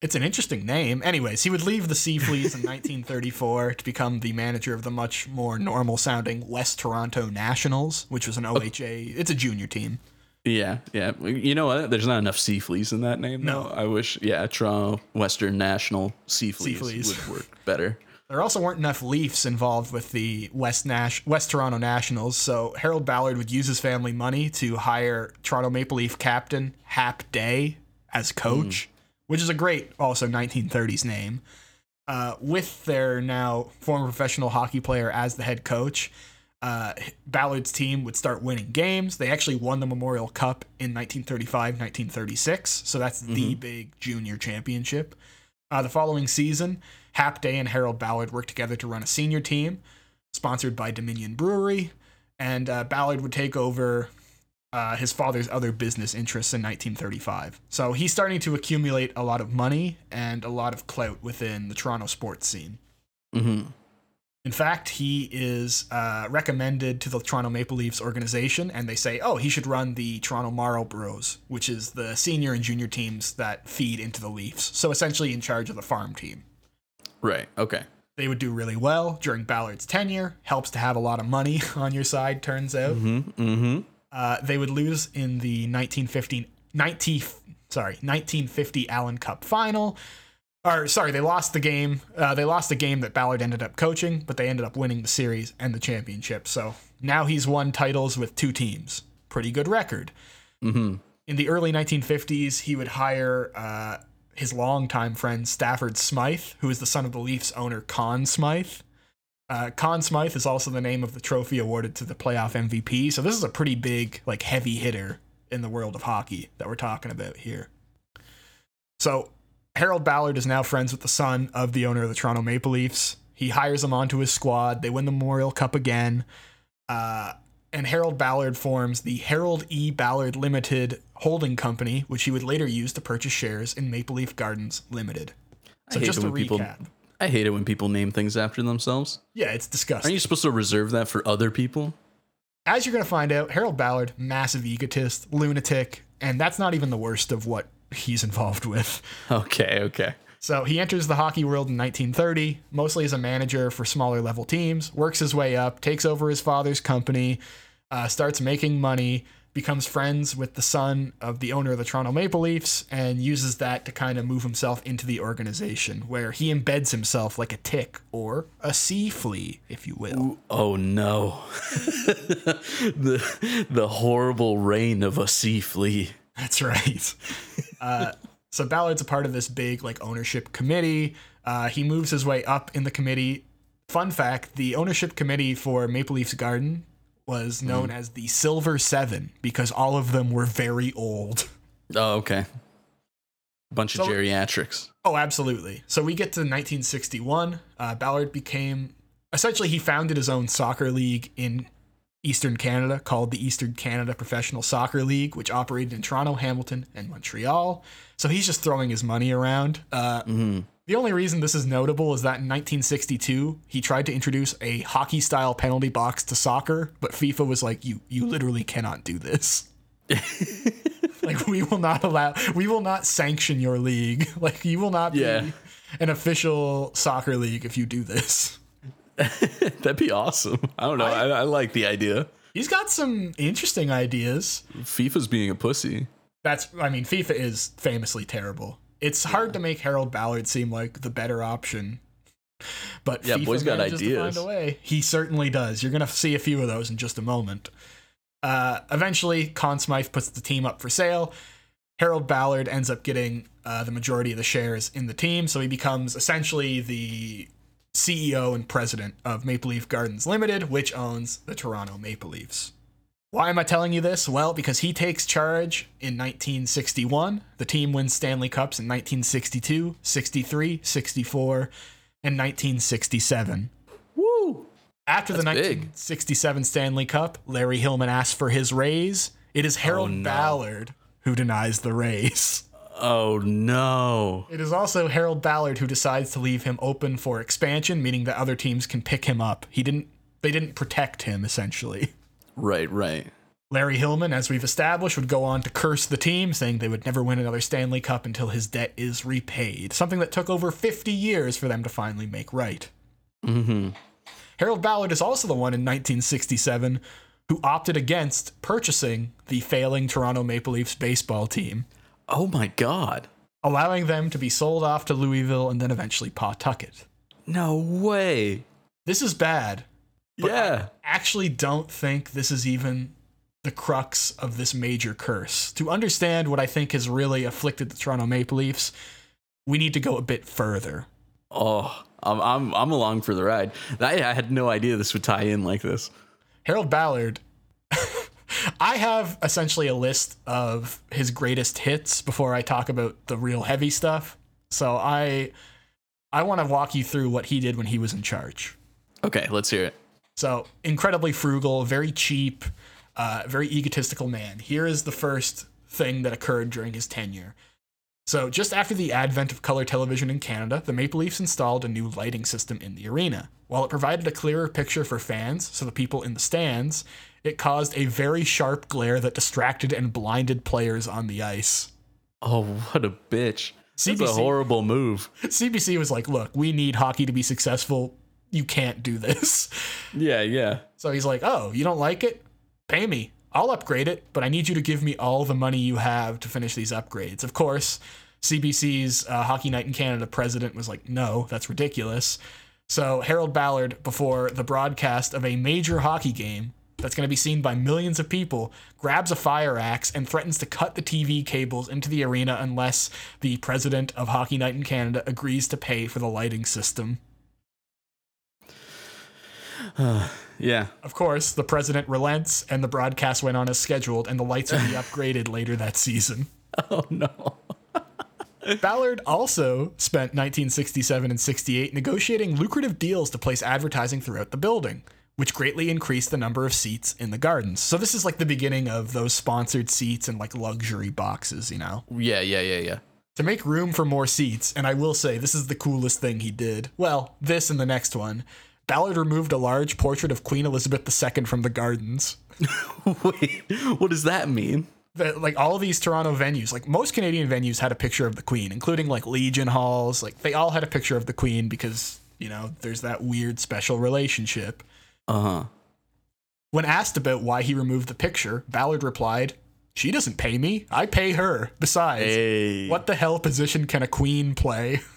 It's an interesting name. Anyways, he would leave the Sea Fleas in 1934 to become the manager of the much more normal sounding West Toronto Nationals, which was an OHA. It's a junior team. Yeah, yeah. You know what? There's not enough Sea Fleas in that name. No. though. I wish. Yeah, Toronto Western National Sea Fleas, Fleas. would work better. There also weren't enough Leafs involved with the West Nash West Toronto Nationals, so Harold Ballard would use his family money to hire Toronto Maple Leaf captain Hap Day as coach, which is a great also 1930s name. Uh, with their now former professional hockey player as the head coach, uh, Ballard's team would start winning games. They actually won the Memorial Cup in 1935 1936, so that's the big junior championship. Uh, the following season, Hap Day and Harold Ballard worked together to run a senior team, sponsored by Dominion Brewery, and uh, Ballard would take over uh, his father's other business interests in 1935. So he's starting to accumulate a lot of money and a lot of clout within the Toronto sports scene. hmm In fact, he is uh, recommended to the Toronto Maple Leafs organization, and they say, oh, he should run the Toronto Marlboros, which is the senior and junior teams that feed into the Leafs. So essentially in charge of the farm team. Right. Okay. They would do really well during Ballard's tenure. Helps to have a lot of money on your side, turns out. Mm-hmm. Mm-hmm. Uh, they would lose in the 1950, 19, sorry, 1950 Allen Cup final. Or sorry, they lost the game. Uh, they lost the game that Ballard ended up coaching, but they ended up winning the series and the championship. So now he's won titles with two teams. Pretty good record. Mm-hmm. In the early 1950s, he would hire uh, his longtime friend Stafford Smythe, who is the son of the Leafs owner Conn Smythe. Uh, Conn Smythe is also the name of the trophy awarded to the playoff MVP. So this is a pretty big, like, heavy hitter in the world of hockey that we're talking about here. So Harold Ballard is now friends with the son of the owner of the Toronto Maple Leafs. He hires him onto his squad. They win the Memorial Cup again. Uh, and Harold Ballard forms the Harold E. Ballard Limited Holding Company, which he would later use to purchase shares in Maple Leaf Gardens Limited. So just to when people. recap. I hate it when people name things after themselves. Yeah, it's disgusting. Aren't you supposed to reserve that for other people? As you're going to find out, Harold Ballard, massive egotist, lunatic, and that's not even the worst of what he's involved with. Okay. Okay. So he enters the hockey world in 1930, mostly as a manager for smaller level teams, works his way up, takes over his father's company, uh, starts making money, becomes friends with the son of the owner of the Toronto Maple Leafs, and uses that to kind of move himself into the organization, where he embeds himself like a tick or a sea flea, if you will. Oh no. the the horrible reign of a sea flea. That's right. uh, so Ballard's a part of this big like ownership committee. Uh, he moves his way up in the committee fun fact the ownership committee for Maple Leafs Garden was known as the Silver Seven because all of them were very old. Oh, okay. A bunch of geriatrics. Oh, absolutely. So we get to 1961. Uh, Ballard became essentially he founded his own soccer league in Eastern Canada called the Eastern Canada Professional Soccer League, which operated in Toronto, Hamilton, and Montreal. So he's just throwing his money around. Uh, The only reason this is notable is that in 1962 he tried to introduce a hockey style penalty box to soccer, but FIFA was like, "You you literally cannot do this." like we will not allow we will not sanction your league like you will not be Yeah. an official soccer league if you do this That'd be awesome. I don't know. I, I like the idea. he's got some interesting ideas FIFA's being a pussy. that's i mean fifa is famously terrible it's hard to make harold ballard seem like the better option but Yeah, FIFA boy's got to ideas. find a way. He certainly does. You're gonna see a few of those in just a moment. Uh, eventually, Conn Smythe puts the team up for sale. Harold Ballard ends up getting uh, the majority of the shares in the team, so he becomes essentially the CEO and president of Maple Leaf Gardens Limited, which owns the Toronto Maple Leafs. Why am I telling you this? Well, because he takes charge in 1961. The team wins Stanley Cups in 1962, 63, 64, and 1967. Woo! After the That's big. 1967 Stanley Cup, Larry Hillman asks for his raise. It is oh, Harold Oh, no. Ballard who denies the raise. Oh no. It is also Harold Ballard who decides to leave him open for expansion, meaning that other teams can pick him up. He didn't they didn't protect him essentially. Right, right. Larry Hillman, as we've established, would go on to curse the team, saying they would never win another Stanley Cup until his debt is repaid. Something that took over 50 years for them to finally make right. Mm-hmm. Harold Ballard is also the one in 1967 who opted against purchasing the failing Toronto Maple Leafs baseball team, Oh my god. allowing them to be sold off to Louisville and then eventually Pawtucket. No way. This is bad. yeah. I actually, don't think this is even the crux of this major curse. To understand what I think has really afflicted the Toronto Maple Leafs, we need to go a bit further. Oh, I'm I'm I'm along for the ride. I, I had no idea this would tie in like this. Harold Ballard. I have essentially a list of his greatest hits before I talk about the real heavy stuff. So I I want to walk you through what he did when he was in charge. Okay, let's hear it. So incredibly frugal, very cheap, uh, very egotistical man. Here is the first thing that occurred during his tenure. So just after the advent of color television in Canada, the Maple Leafs installed a new lighting system in the arena. While it provided a clearer picture for fans, so the people in the stands, it caused a very sharp glare that distracted and blinded players on the ice. Oh, what a bitch. That's a horrible move. CBC was like, "Look, we need hockey to be successful. You can't do this." Yeah, yeah. So he's like, "Oh, you don't like it? Pay me. I'll upgrade it, but I need you to give me all the money you have to finish these upgrades." Of course, CBC's uh, Hockey Night in Canada president was like, "No, that's ridiculous." So Harold Ballard, before the broadcast of a major hockey game that's going to be seen by millions of people, grabs a fire axe and threatens to cut the TV cables into the arena unless the president of Hockey Night in Canada agrees to pay for the lighting system. Yeah. Of course, the president relents and the broadcast went on as scheduled, and the lights will be upgraded later that season. Oh no. Ballard also spent 1967 and 68 negotiating lucrative deals to place advertising throughout the building, which greatly increased the number of seats in the gardens. So this is like the beginning of those sponsored seats and like luxury boxes, you know. Yeah, yeah, yeah, yeah. To make room for more seats, and I will say this is the coolest thing he did. Well, this and the next one. Ballard removed a large portrait of Queen Elizabeth II from the gardens. Wait, what does that mean? that like all these Toronto venues, like most Canadian venues had a picture of the Queen, including like Legion Halls. Like they all had a picture of the Queen because, you know, there's that weird special relationship. Uh-huh. When asked about why he removed the picture, Ballard replied, She doesn't pay me. I pay her. Besides, Hey. what the hell position can a queen play?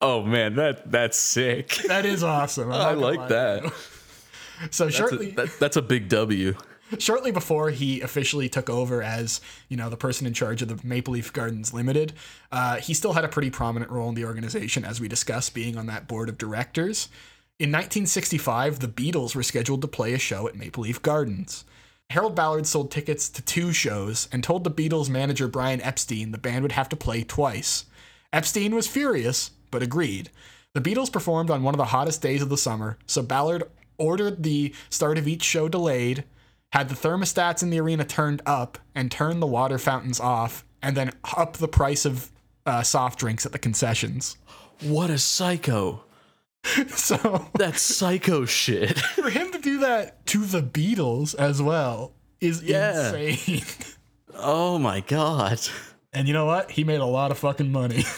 Oh man, that that's sick. that is awesome. I like that. So That's a, shortly that, that's a big W. shortly before he officially took over as you know the person in charge of the Maple Leaf Gardens Limited, uh, he still had a pretty prominent role in the organization, as we discussed, being on that board of directors. In 1965, the Beatles were scheduled to play a show at Maple Leaf Gardens. Harold Ballard sold tickets to two shows and told the Beatles manager Brian Epstein the band would have to play twice. Epstein was furious, but agreed. The Beatles performed on one of the hottest days of the summer, so Ballard ordered the start of each show delayed, had the thermostats in the arena turned up, and turned the water fountains off, and then up the price of uh, soft drinks at the concessions. What a psycho. So That's psycho shit. for him to do that to the Beatles as well is Yeah. insane. oh my god. And you know what? He made a lot of fucking money.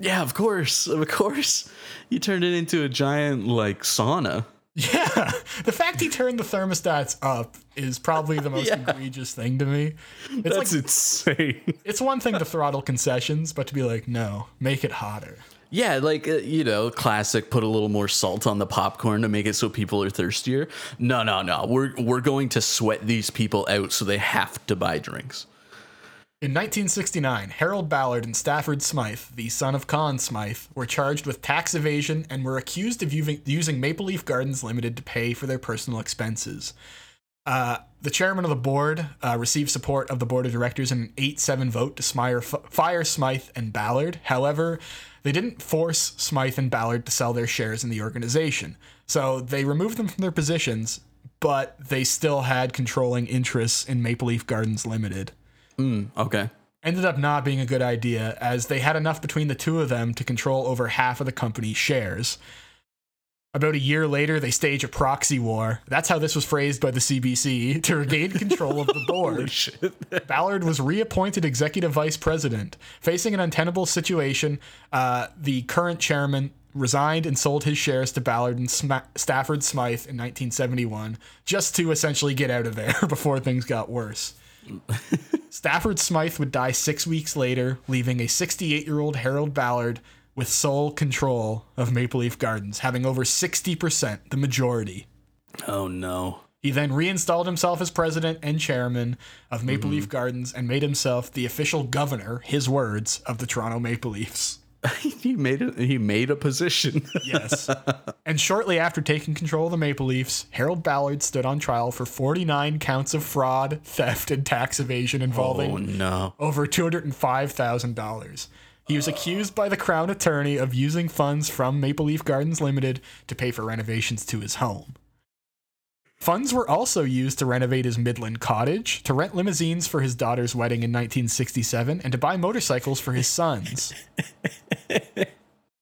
Yeah, of course. Of course. You turned it into a giant like sauna. yeah. The fact he turned the thermostats up is probably the most Yeah. egregious thing to me. It's That's like insane. it's one thing to throttle concessions, but to be like, no, make it hotter. Yeah, like uh, you know, classic. Put a little more salt on the popcorn to make it so people are thirstier. No, no, no. We're we're going to sweat these people out so they have to buy drinks. In 1969, Harold Ballard and Stafford Smythe, the son of Conn Smythe, were charged with tax evasion and were accused of using, Maple Leaf Gardens Limited to pay for their personal expenses. Uh, the chairman of the board uh, received support of the board of directors in an 8 7 vote to smire, fire Smythe and Ballard. However, they didn't force Smythe and Ballard to sell their shares in the organization. So they removed them from their positions, but they still had controlling interests in Maple Leaf Gardens Limited Okay. ended up not being a good idea as they had enough between the two of them to control over half of the company's shares. About a year later, they stage a proxy war. That's how this was phrased by the CBC to regain control of the board. Ballard was reappointed executive vice president. Facing an untenable situation, uh, the current chairman resigned and sold his shares to Ballard and Sma- Stafford Smythe in 1971, just to essentially get out of there before things got worse. Stafford Smythe would die six weeks later, leaving a 68 year old Harold Ballard with sole control of Maple Leaf Gardens, having over 60%, the majority. Oh no. He then reinstalled himself as president and chairman of Maple Leaf mm-hmm. Gardens and made himself the official governor, his words, of the Toronto Maple Leafs. he made it. He made a position. Yes. and shortly after taking control of the Maple Leafs, Harold Ballard stood on trial for 49 counts of fraud, theft, and tax evasion involving oh no. over $205,000. He was accused by the Crown Attorney of using funds from Maple Leaf Gardens Limited to pay for renovations to his home. Funds were also used to renovate his Midland cottage, to rent limousines for his daughter's wedding in 1967, and to buy motorcycles for his sons.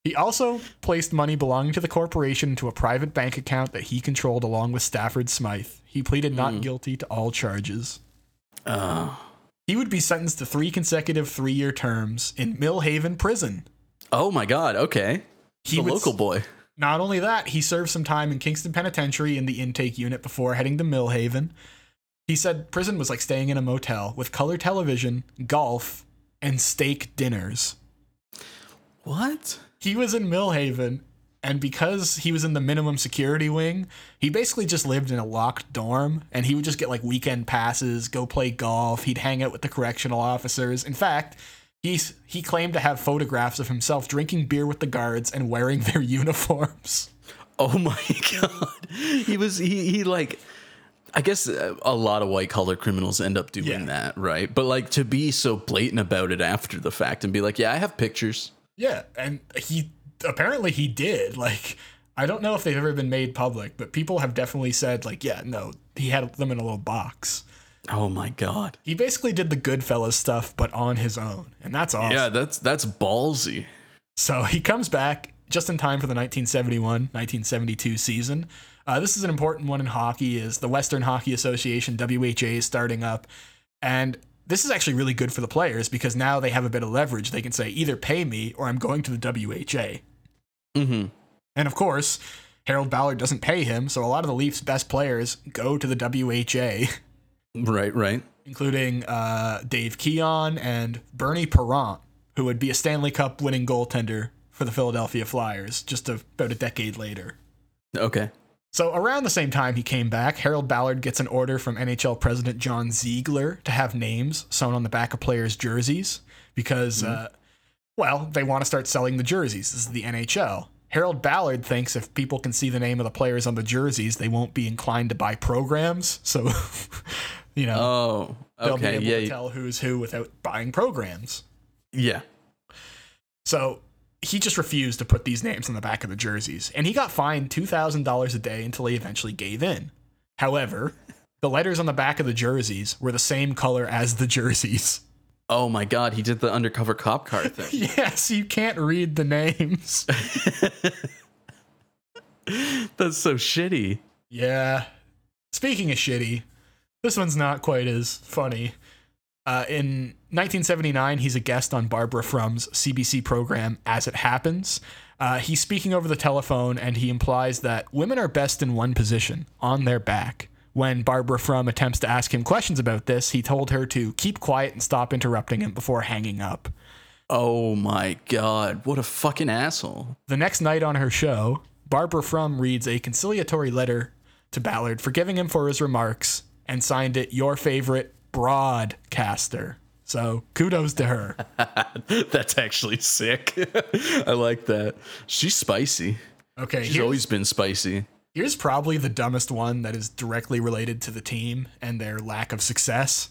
He also placed money belonging to the corporation into a private bank account that he controlled along with Stafford Smythe. He pleaded not hmm. guilty to all charges. Uh. He would be sentenced to three consecutive three year terms in Millhaven Prison. Oh my god. Okay. He a local boy. Not only that, he served some time in Kingston Penitentiary in the intake unit before heading to Millhaven. He said prison was like staying in a motel with color television, golf, and steak dinners. What? He was in Millhaven, and because he was in the minimum security wing, he basically just lived in a locked dorm, and he would just get like weekend passes, go play golf. He'd hang out with the correctional officers. In fact, he's he claimed to have photographs of himself drinking beer with the guards and wearing their uniforms. Oh my god. He was. He he like. I guess uh, a lot of white collar criminals end up doing Yeah. that, right? But like to be so blatant about it after the fact and be like, "Yeah, I have pictures." Yeah, and he apparently he did. Like, I don't know if they've ever been made public, but people have definitely said like, yeah, no, he had them in a little box. Oh my god. He basically did the Goodfellas stuff, but on his own, and that's awesome. Yeah, that's that's ballsy. So he comes back just in time for the 1971-1972 season. Uh, this is an important one in hockey. Is the Western Hockey Association (WHA) is starting up, and this is actually really good for the players because now they have a bit of leverage. They can say either pay me or I'm going to the WHA. Mm-hmm. And of course, Harold Ballard doesn't pay him, so a lot of the Leafs' best players go to the WHA, Right, right. including uh, Dave Keon and Bernie Parent, who would be a Stanley Cup winning goaltender for the Philadelphia Flyers just about a decade later. Okay. So around the same time he came back, Harold Ballard gets an order from NHL President John Ziegler to have names sewn on the back of players' jerseys because, uh, well, they want to start selling the jerseys. This is the NHL. Harold Ballard thinks if people can see the name of the players on the jerseys, they won't be inclined to buy programs. So, you know, Oh, they'll be able Yeah, to tell who's who without buying programs. yeah. So he just refused to put these names on the back of the jerseys, and he got fined $2,000 a day until he eventually gave in. However, the letters on the back of the jerseys were the same color as the jerseys. Oh my God, he did the undercover cop car thing. Yes, you can't read the names. That's so shitty. Yeah. Speaking of shitty, this one's not quite as funny. Uh, in 1979, he's a guest on Barbara Frum's CBC program As It Happens. Uh, he's speaking over the telephone and he implies that women are best in one position, on their back. When Barbara Frum attempts to ask him questions about this, he told her to keep quiet and stop interrupting him before hanging up. Oh my God, what a fucking asshole. The next night on her show, Barbara Frum reads a conciliatory letter to Ballard, forgiving him for his remarks, and signed it your favorite broadcaster. So kudos to her. That's actually sick. I like that. She's spicy. Okay, She's always been spicy. Here's probably the dumbest one that is directly related to the team and their lack of success.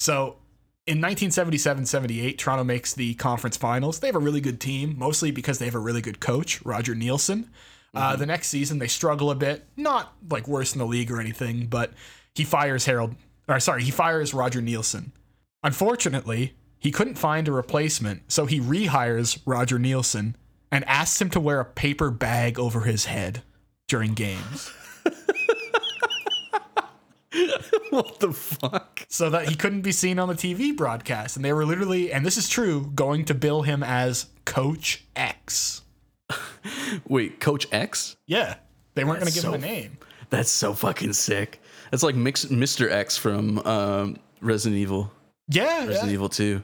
So in 1977 78, Toronto makes the conference finals. They have a really good team, mostly because they have a really good coach, Roger Neilson. Uh, the next season, they struggle a bit, not like worse in the league or anything, but he fires Harold, or sorry, he fires Roger Neilson. Unfortunately, he couldn't find a replacement, so he rehires Roger Neilson and asks him to wear a paper bag over his head during games what the fuck? so that he couldn't be seen on the TV broadcast. And they were literally, and this is true, going to bill him as Coach X. Wait, Coach X? Yeah, they weren't going to give him a name. That's so fucking sick. That's like mix, Mr. X from um, Resident Evil. Yeah, Resident yeah. Evil 2.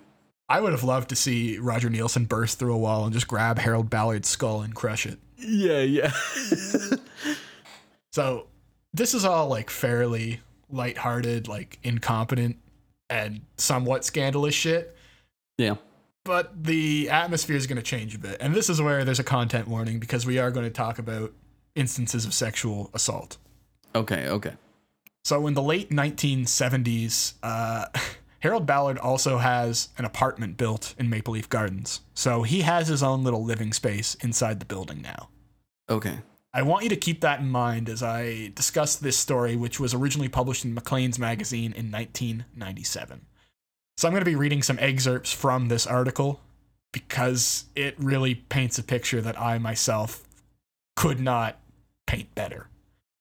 I would have loved to see Roger Neilson burst through a wall and just grab Harold Ballard's skull and crush it. Yeah, yeah. So this is all like fairly lighthearted, like incompetent and somewhat scandalous shit. yeah. But the atmosphere is going to change a bit. And this is where there's a content warning because we are going to talk about instances of sexual assault. Okay, okay. So in the late 1970s, uh, Harold Ballard also has an apartment built in Maple Leaf Gardens. So he has his own little living space inside the building now. Okay. I want you to keep that in mind as I discuss this story, which was originally published in Maclean's magazine in 1997. So I'm going to be reading some excerpts from this article because it really paints a picture that I myself could not paint better.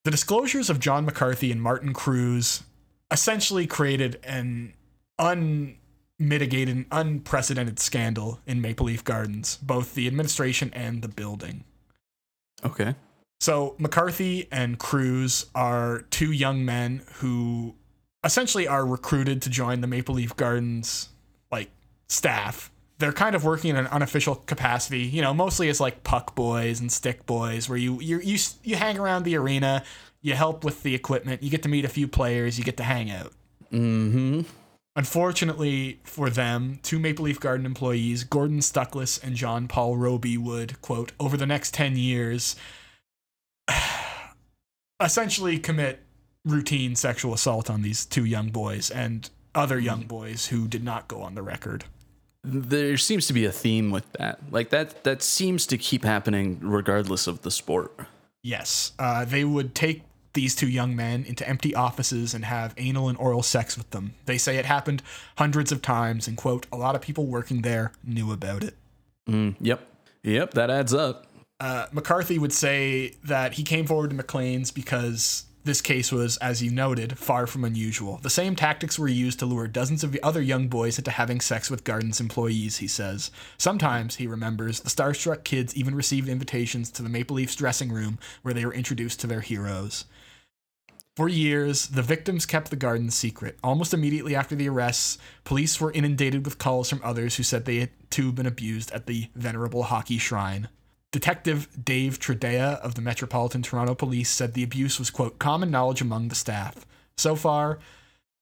The disclosures of John McCarthy and Martin Kruze essentially created an unmitigated, unprecedented scandal in Maple Leaf Gardens, both the administration and the building. Okay. So McCarthy and Kruze are two young men who essentially are recruited to join the Maple Leaf Gardens like staff. They're kind of working in an unofficial capacity, you know, mostly as like puck boys and stick boys, where you you you you hang around the arena, you help with the equipment, you get to meet a few players, you get to hang out. Mm-hmm. Unfortunately for them, two Maple Leaf Garden employees, Gordon Stuckless and John Paul Roby, would, quote, over the next 10 years, essentially commit routine sexual assault on these two young boys and other young boys who did not go on the record. There seems to be a theme with that. Like that that seems to keep happening regardless of the sport. Yes, uh, they would take these two young men into empty offices and have anal and oral sex with them. They say it happened hundreds of times, and, quote, a lot of people working there knew about it. Mm, yep. Yep, that adds up. Uh, McCarthy would say that he came forward to Maclean's because this case was, as you noted, far from unusual. The same tactics were used to lure dozens of other young boys into having sex with Gardens employees, he says. Sometimes, he remembers, the starstruck kids even received invitations to the Maple Leafs dressing room where they were introduced to their heroes. For years, the victims kept the garden secret. Almost immediately after the arrests, police were inundated with calls from others who said they had too been abused at the venerable hockey shrine. Detective Dave Tredea of the Metropolitan Toronto Police said the abuse was, quote, common knowledge among the staff. So far,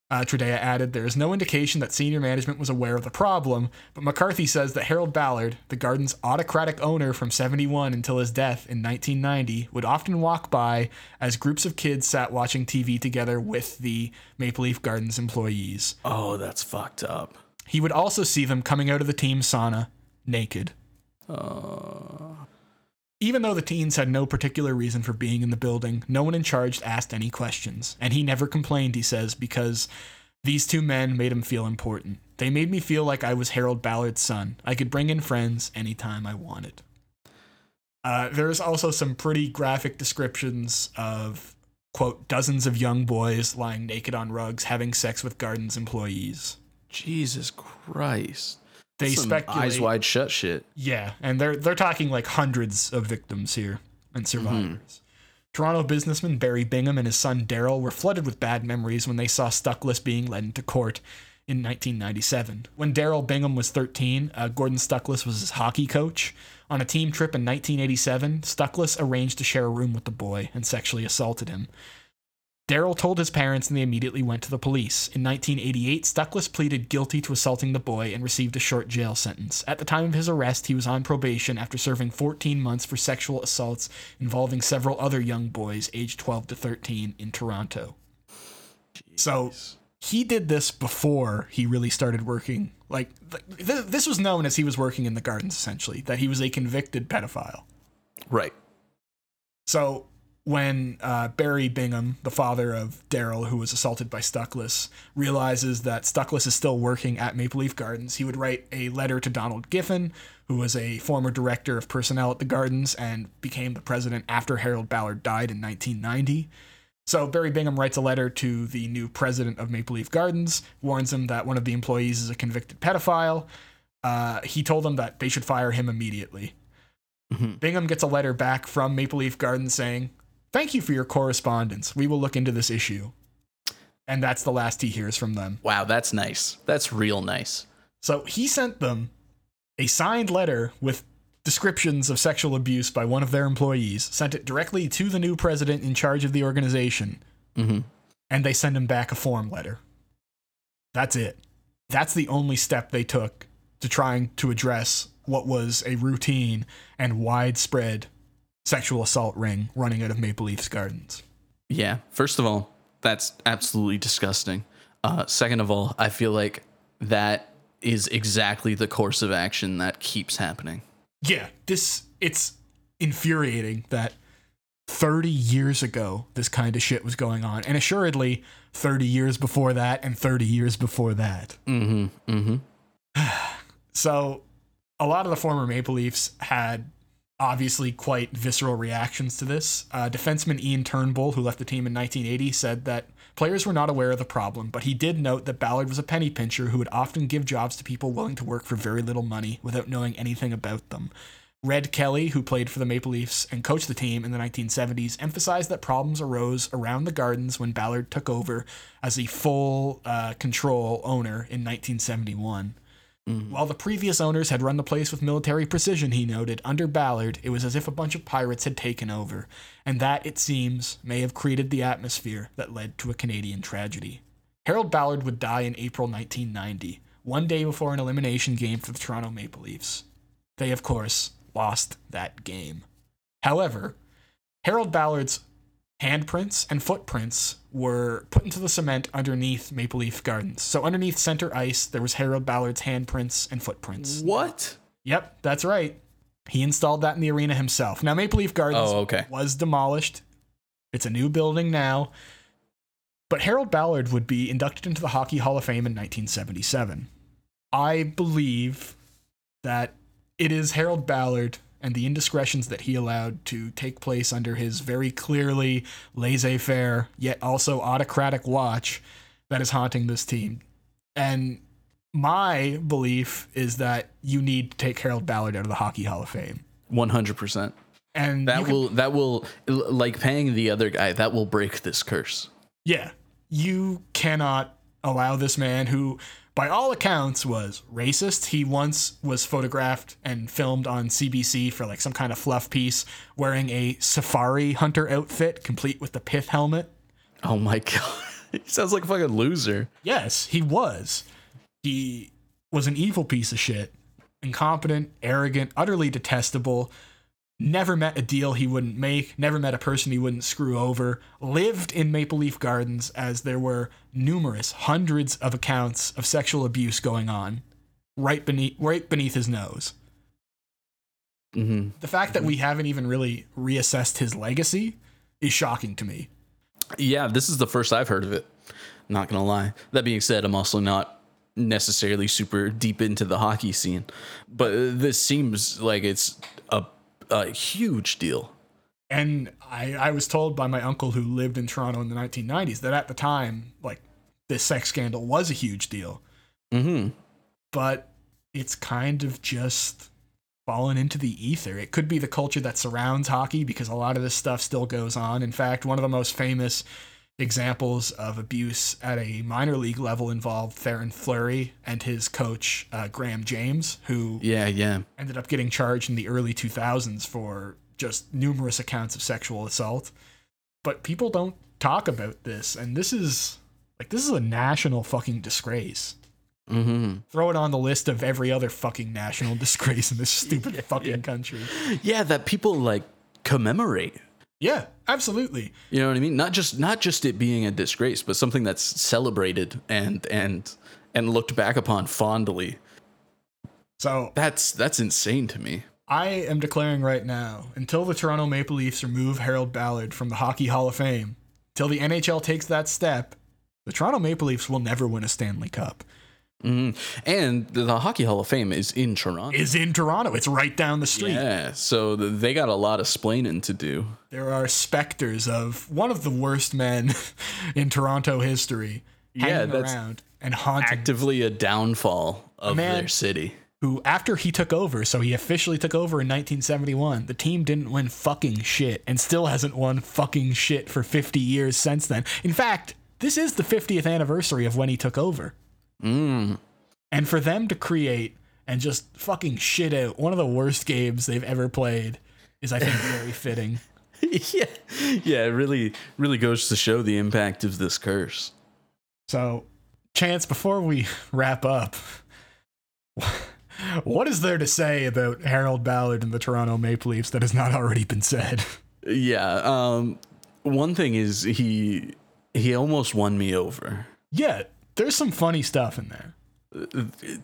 Uh, added, There is no indication that senior management was aware of the problem, but McCarthy says that Harold Ballard, the garden's autocratic owner from 71 until his death in 1990, would often walk by as groups of kids sat watching TV together with the Maple Leaf Gardens employees. Oh, that's fucked up. He would also see them coming out of the team sauna naked. Even though the teens had no particular reason for being in the building, no one in charge asked any questions. And he never complained, he says, because these two men made him feel important. They made me feel like I was Harold Ballard's son. I could bring in friends anytime I wanted. Uh, there's also some pretty graphic descriptions of, quote, dozens of young boys lying naked on rugs having sex with Gardens employees. Jesus Christ. They Some speculate. eyes wide shut shit. Yeah, and they're they're talking like hundreds of victims here and survivors. Toronto businessman Barry Bingham and his son Daryl were flooded with bad memories when they saw Stuckless being led into court in 1997. When Daryl Bingham was 13, uh, Gordon Stuckless was his hockey coach. On a team trip in 1987, Stuckless arranged to share a room with the boy and sexually assaulted him. Daryl told his parents and they immediately went to the police. In 1988, Stuckless pleaded guilty to assaulting the boy and received a short jail sentence. At the time of his arrest, he was on probation after serving 14 months for sexual assaults involving several other young boys aged 12 to 13 in Toronto. So he did this before he really started working. Like, th- this was known as he was working in the gardens, essentially, that he was a convicted pedophile. Right. So when uh, Barry Bingham, the father of Daryl, who was assaulted by Stuckless, realizes that Stuckless is still working at Maple Leaf Gardens, he would write a letter to Donald Giffin, who was a former director of personnel at the Gardens and became the president after Harold Ballard died in 1990. So Barry Bingham writes a letter to the new president of Maple Leaf Gardens, warns him that one of the employees is a convicted pedophile. Uh, he told them that they should fire him immediately. Bingham gets a letter back from Maple Leaf Gardens saying, Thank you for your correspondence. We will look into this issue. And that's the last he hears from them. Wow, that's nice. That's real nice. So he sent them a signed letter with descriptions of sexual abuse by one of their employees, sent it directly to the new president in charge of the organization, Mhm. and they send him back a form letter. That's it. That's the only step they took to trying to address what was a routine and widespread sexual assault ring running out of Maple Leafs gardens. Yeah. First of all, that's absolutely disgusting. Uh, second of all, I feel like that is exactly the course of action that keeps happening. yeah, this it's infuriating that 30 years ago this kind of shit was going on, and assuredly 30 years before that and 30 years before that. Mm-hmm. Mm-hmm. So, a lot of the former Maple Leafs had obviously quite visceral reactions to this. Uh, defenseman Ian Turnbull, who left the team in 1980, said that players were not aware of the problem, but he did note that Ballard was a penny pincher who would often give jobs to people willing to work for very little money without knowing anything about them. Red Kelly, who played for the Maple Leafs and coached the team in the 1970s, emphasized that problems arose around the Gardens when Ballard took over as the full uh, control owner in 1971. Mm-hmm. While the previous owners had run the place with military precision, he noted, under Ballard, it was as if a bunch of pirates had taken over, and that, it seems, may have created the atmosphere that led to a Canadian tragedy. Harold Ballard would die in April 1990, one day before an elimination game for the Toronto Maple Leafs. They, of course, lost that game. However, Harold Ballard's handprints and footprints were put into the cement underneath Maple Leaf Gardens. So underneath center ice, there was Harold Ballard's handprints and footprints. What? Yep, that's right. He installed that in the arena himself. Now Maple Leaf Gardens Oh, okay. was demolished. It's a new building now. But Harold Ballard would be inducted into the Hockey Hall of Fame in 1977. I believe that it is Harold Ballard and the indiscretions that he allowed to take place under his very clearly laissez faire, yet also autocratic watch that is haunting this team. And my belief is that you need to take Harold Ballard out of the Hockey Hall of Fame. One hundred percent. And you That can- will that will like paying the other guy. That will break this curse. Yeah. You cannot allow this man who, by all accounts, was racist. He once was photographed and filmed on CBC for like some kind of fluff piece wearing a safari hunter outfit complete with the pith helmet. Oh my god. he sounds like a fucking loser. Yes, he was. He was an evil piece of shit. Incompetent, arrogant, utterly detestable. Never met a deal he wouldn't make, never met a person he wouldn't screw over. Lived in Maple Leaf Gardens as there were numerous, hundreds of accounts of sexual abuse going on right beneath right beneath his nose. hmm The fact that we haven't even really reassessed his legacy is shocking to me. Yeah, this is the first I've heard of it. Not gonna lie. That being said, I'm also not necessarily super deep into the hockey scene, but this seems like it's a a huge deal. And I, I was told by my uncle who lived in Toronto in the 1990s that at the time, like, this sex scandal was a huge deal. hmm But it's kind of just fallen into the ether. It could be the culture that surrounds hockey because a lot of this stuff still goes on. In fact, one of the most famous examples of abuse at a minor league level involved Theoren Fleury and his coach, uh, Graham James, who Yeah, yeah. ended up getting charged in the early 2000s for just numerous accounts of sexual assault. But people don't talk about this, and this is like this is a national fucking disgrace. hmm Throw it on the list of every other fucking national disgrace in this stupid fucking country. Yeah, that people like commemorate. Yeah, absolutely. You know what I mean? Not just not just it being a disgrace, but something that's celebrated and and and looked back upon fondly. So That's that's insane to me. I am declaring right now, until the Toronto Maple Leafs remove Harold Ballard from the Hockey Hall of Fame, till the NHL takes that step, the Toronto Maple Leafs will never win a Stanley Cup. Hmm And the Hockey Hall of Fame is in Toronto. Is in Toronto. It's right down the street. Yeah, so th- they got a lot of splaining to do. There are specters of one of the worst men in Toronto history Yeah, that's around and haunting Actively a downfall of Man. their city. who after he took over, so he officially took over in 1971, the team didn't win fucking shit and still hasn't won fucking shit for 50 years since then. In fact, this is the 50th anniversary of when he took over. Mm. And for them to create and just fucking shit out one of the worst games they've ever played is I think very fitting. yeah, yeah, it really, really goes to show the impact of this curse. So, Chance, before we wrap up, what is there to say about Harold Ballard and the Toronto Maple Leafs that has not already been said? Yeah. Um, one thing is he he almost won me over. Yeah, there's some funny stuff in there.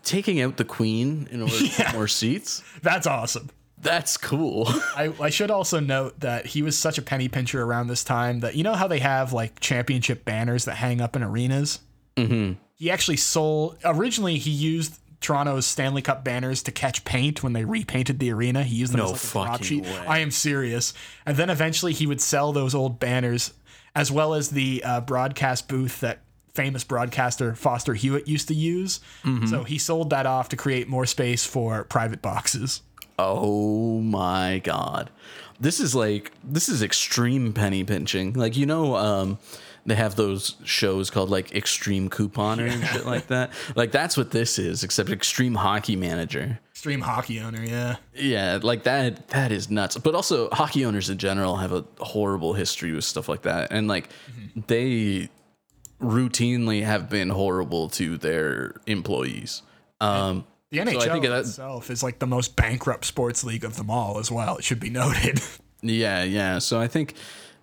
Taking out the queen in order to Yeah. get more seats. That's awesome. That's cool. I, I should also note that he was such a penny pincher around this time that you know how they have like championship banners that hang up in arenas? hmm He actually sold, originally, he used Toronto's Stanley Cup banners to catch paint when they repainted the arena. He used them No as like a fucking sheet. way. I am serious. And then eventually he would sell those old banners as well as the uh, broadcast booth that famous broadcaster Foster Hewitt used to use. Mm-hmm. So he sold that off to create more space for private boxes. Oh my god. This is like this is extreme penny pinching. Like you know, um, they have those shows called like Extreme Couponer and shit like that. Like that's what this is, except Extreme Hockey Manager. Extreme hockey owner, yeah. Yeah, like that that is nuts. But also hockey owners in general have a horrible history with stuff like that. And like they routinely have been horrible to their employees. Um The NHL I think that- itself is like the most bankrupt sports league of them all as well. It should be noted. Yeah, yeah. So I think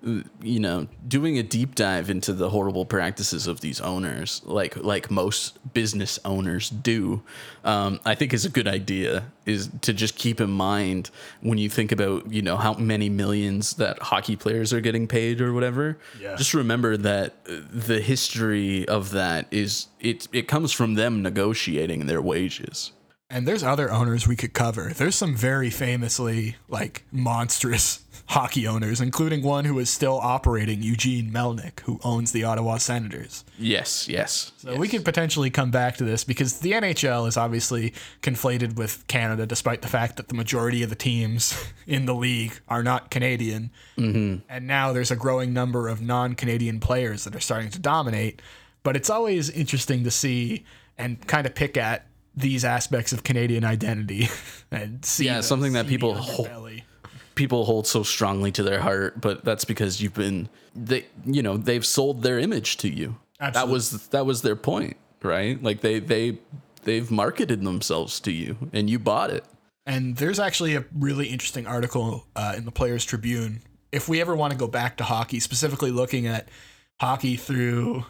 you know, doing a deep dive into the horrible practices of these owners, like like most business owners do, um, I think is a good idea. Is to just keep in mind when you think about you know how many millions that hockey players are getting paid or whatever. Yeah. Just remember that the history of that is it it comes from them negotiating their wages. And there's other owners we could cover. There's some very famously like monstrous hockey owners, including one who is still operating, Eugene Melnyk, who owns the Ottawa Senators. Yes, yes. So we could potentially come back to this because the NHL is obviously conflated with Canada, despite the fact that the majority of the teams in the league are not Canadian. Mm-hmm. And now there's a growing number of non Canadian players that are starting to dominate. But it's always interesting to see and kind of pick at these aspects of Canadian identity and see Yeah, the something that people underbelly. People hold so strongly to their heart, but that's because you've been they you know, they've sold their image to you. That was that was their point, right? Like they they they've marketed themselves to you and you bought it. And there's actually a really interesting article uh, in the Players Tribune. If we ever want to go back to hockey, specifically looking at hockey through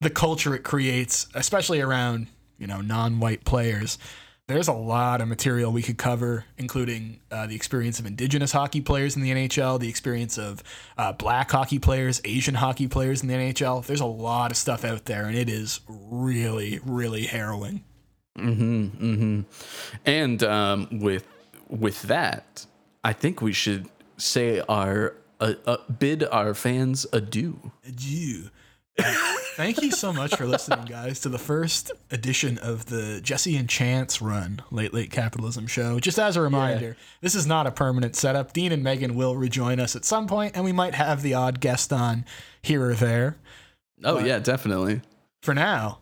the culture it creates, especially around you know non-white players, there's a lot of material we could cover, including uh, the experience of indigenous hockey players in the NHL, the experience of uh, black hockey players, Asian hockey players in the NHL. There's a lot of stuff out there, and it is really, really harrowing. Mm-hmm. Mm-hmm. And um, with with that, I think we should say our uh, uh, bid our fans adieu. Adieu. Thank you so much for listening, guys, to the first edition of the Jesse and Chance run Late Late Capitalism show. Just as a reminder, this is not a permanent setup. Dean and Megan will rejoin us at some point, and we might have the odd guest on here or there. Oh But- yeah, definitely. For now,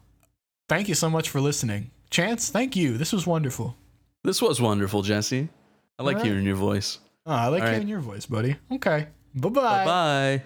thank you so much for listening. Chance, thank you. This was wonderful. This was wonderful, Jesse. I like right. hearing your voice. Oh, I like All right. hearing your voice, buddy. Okay. Bye-bye. Bye.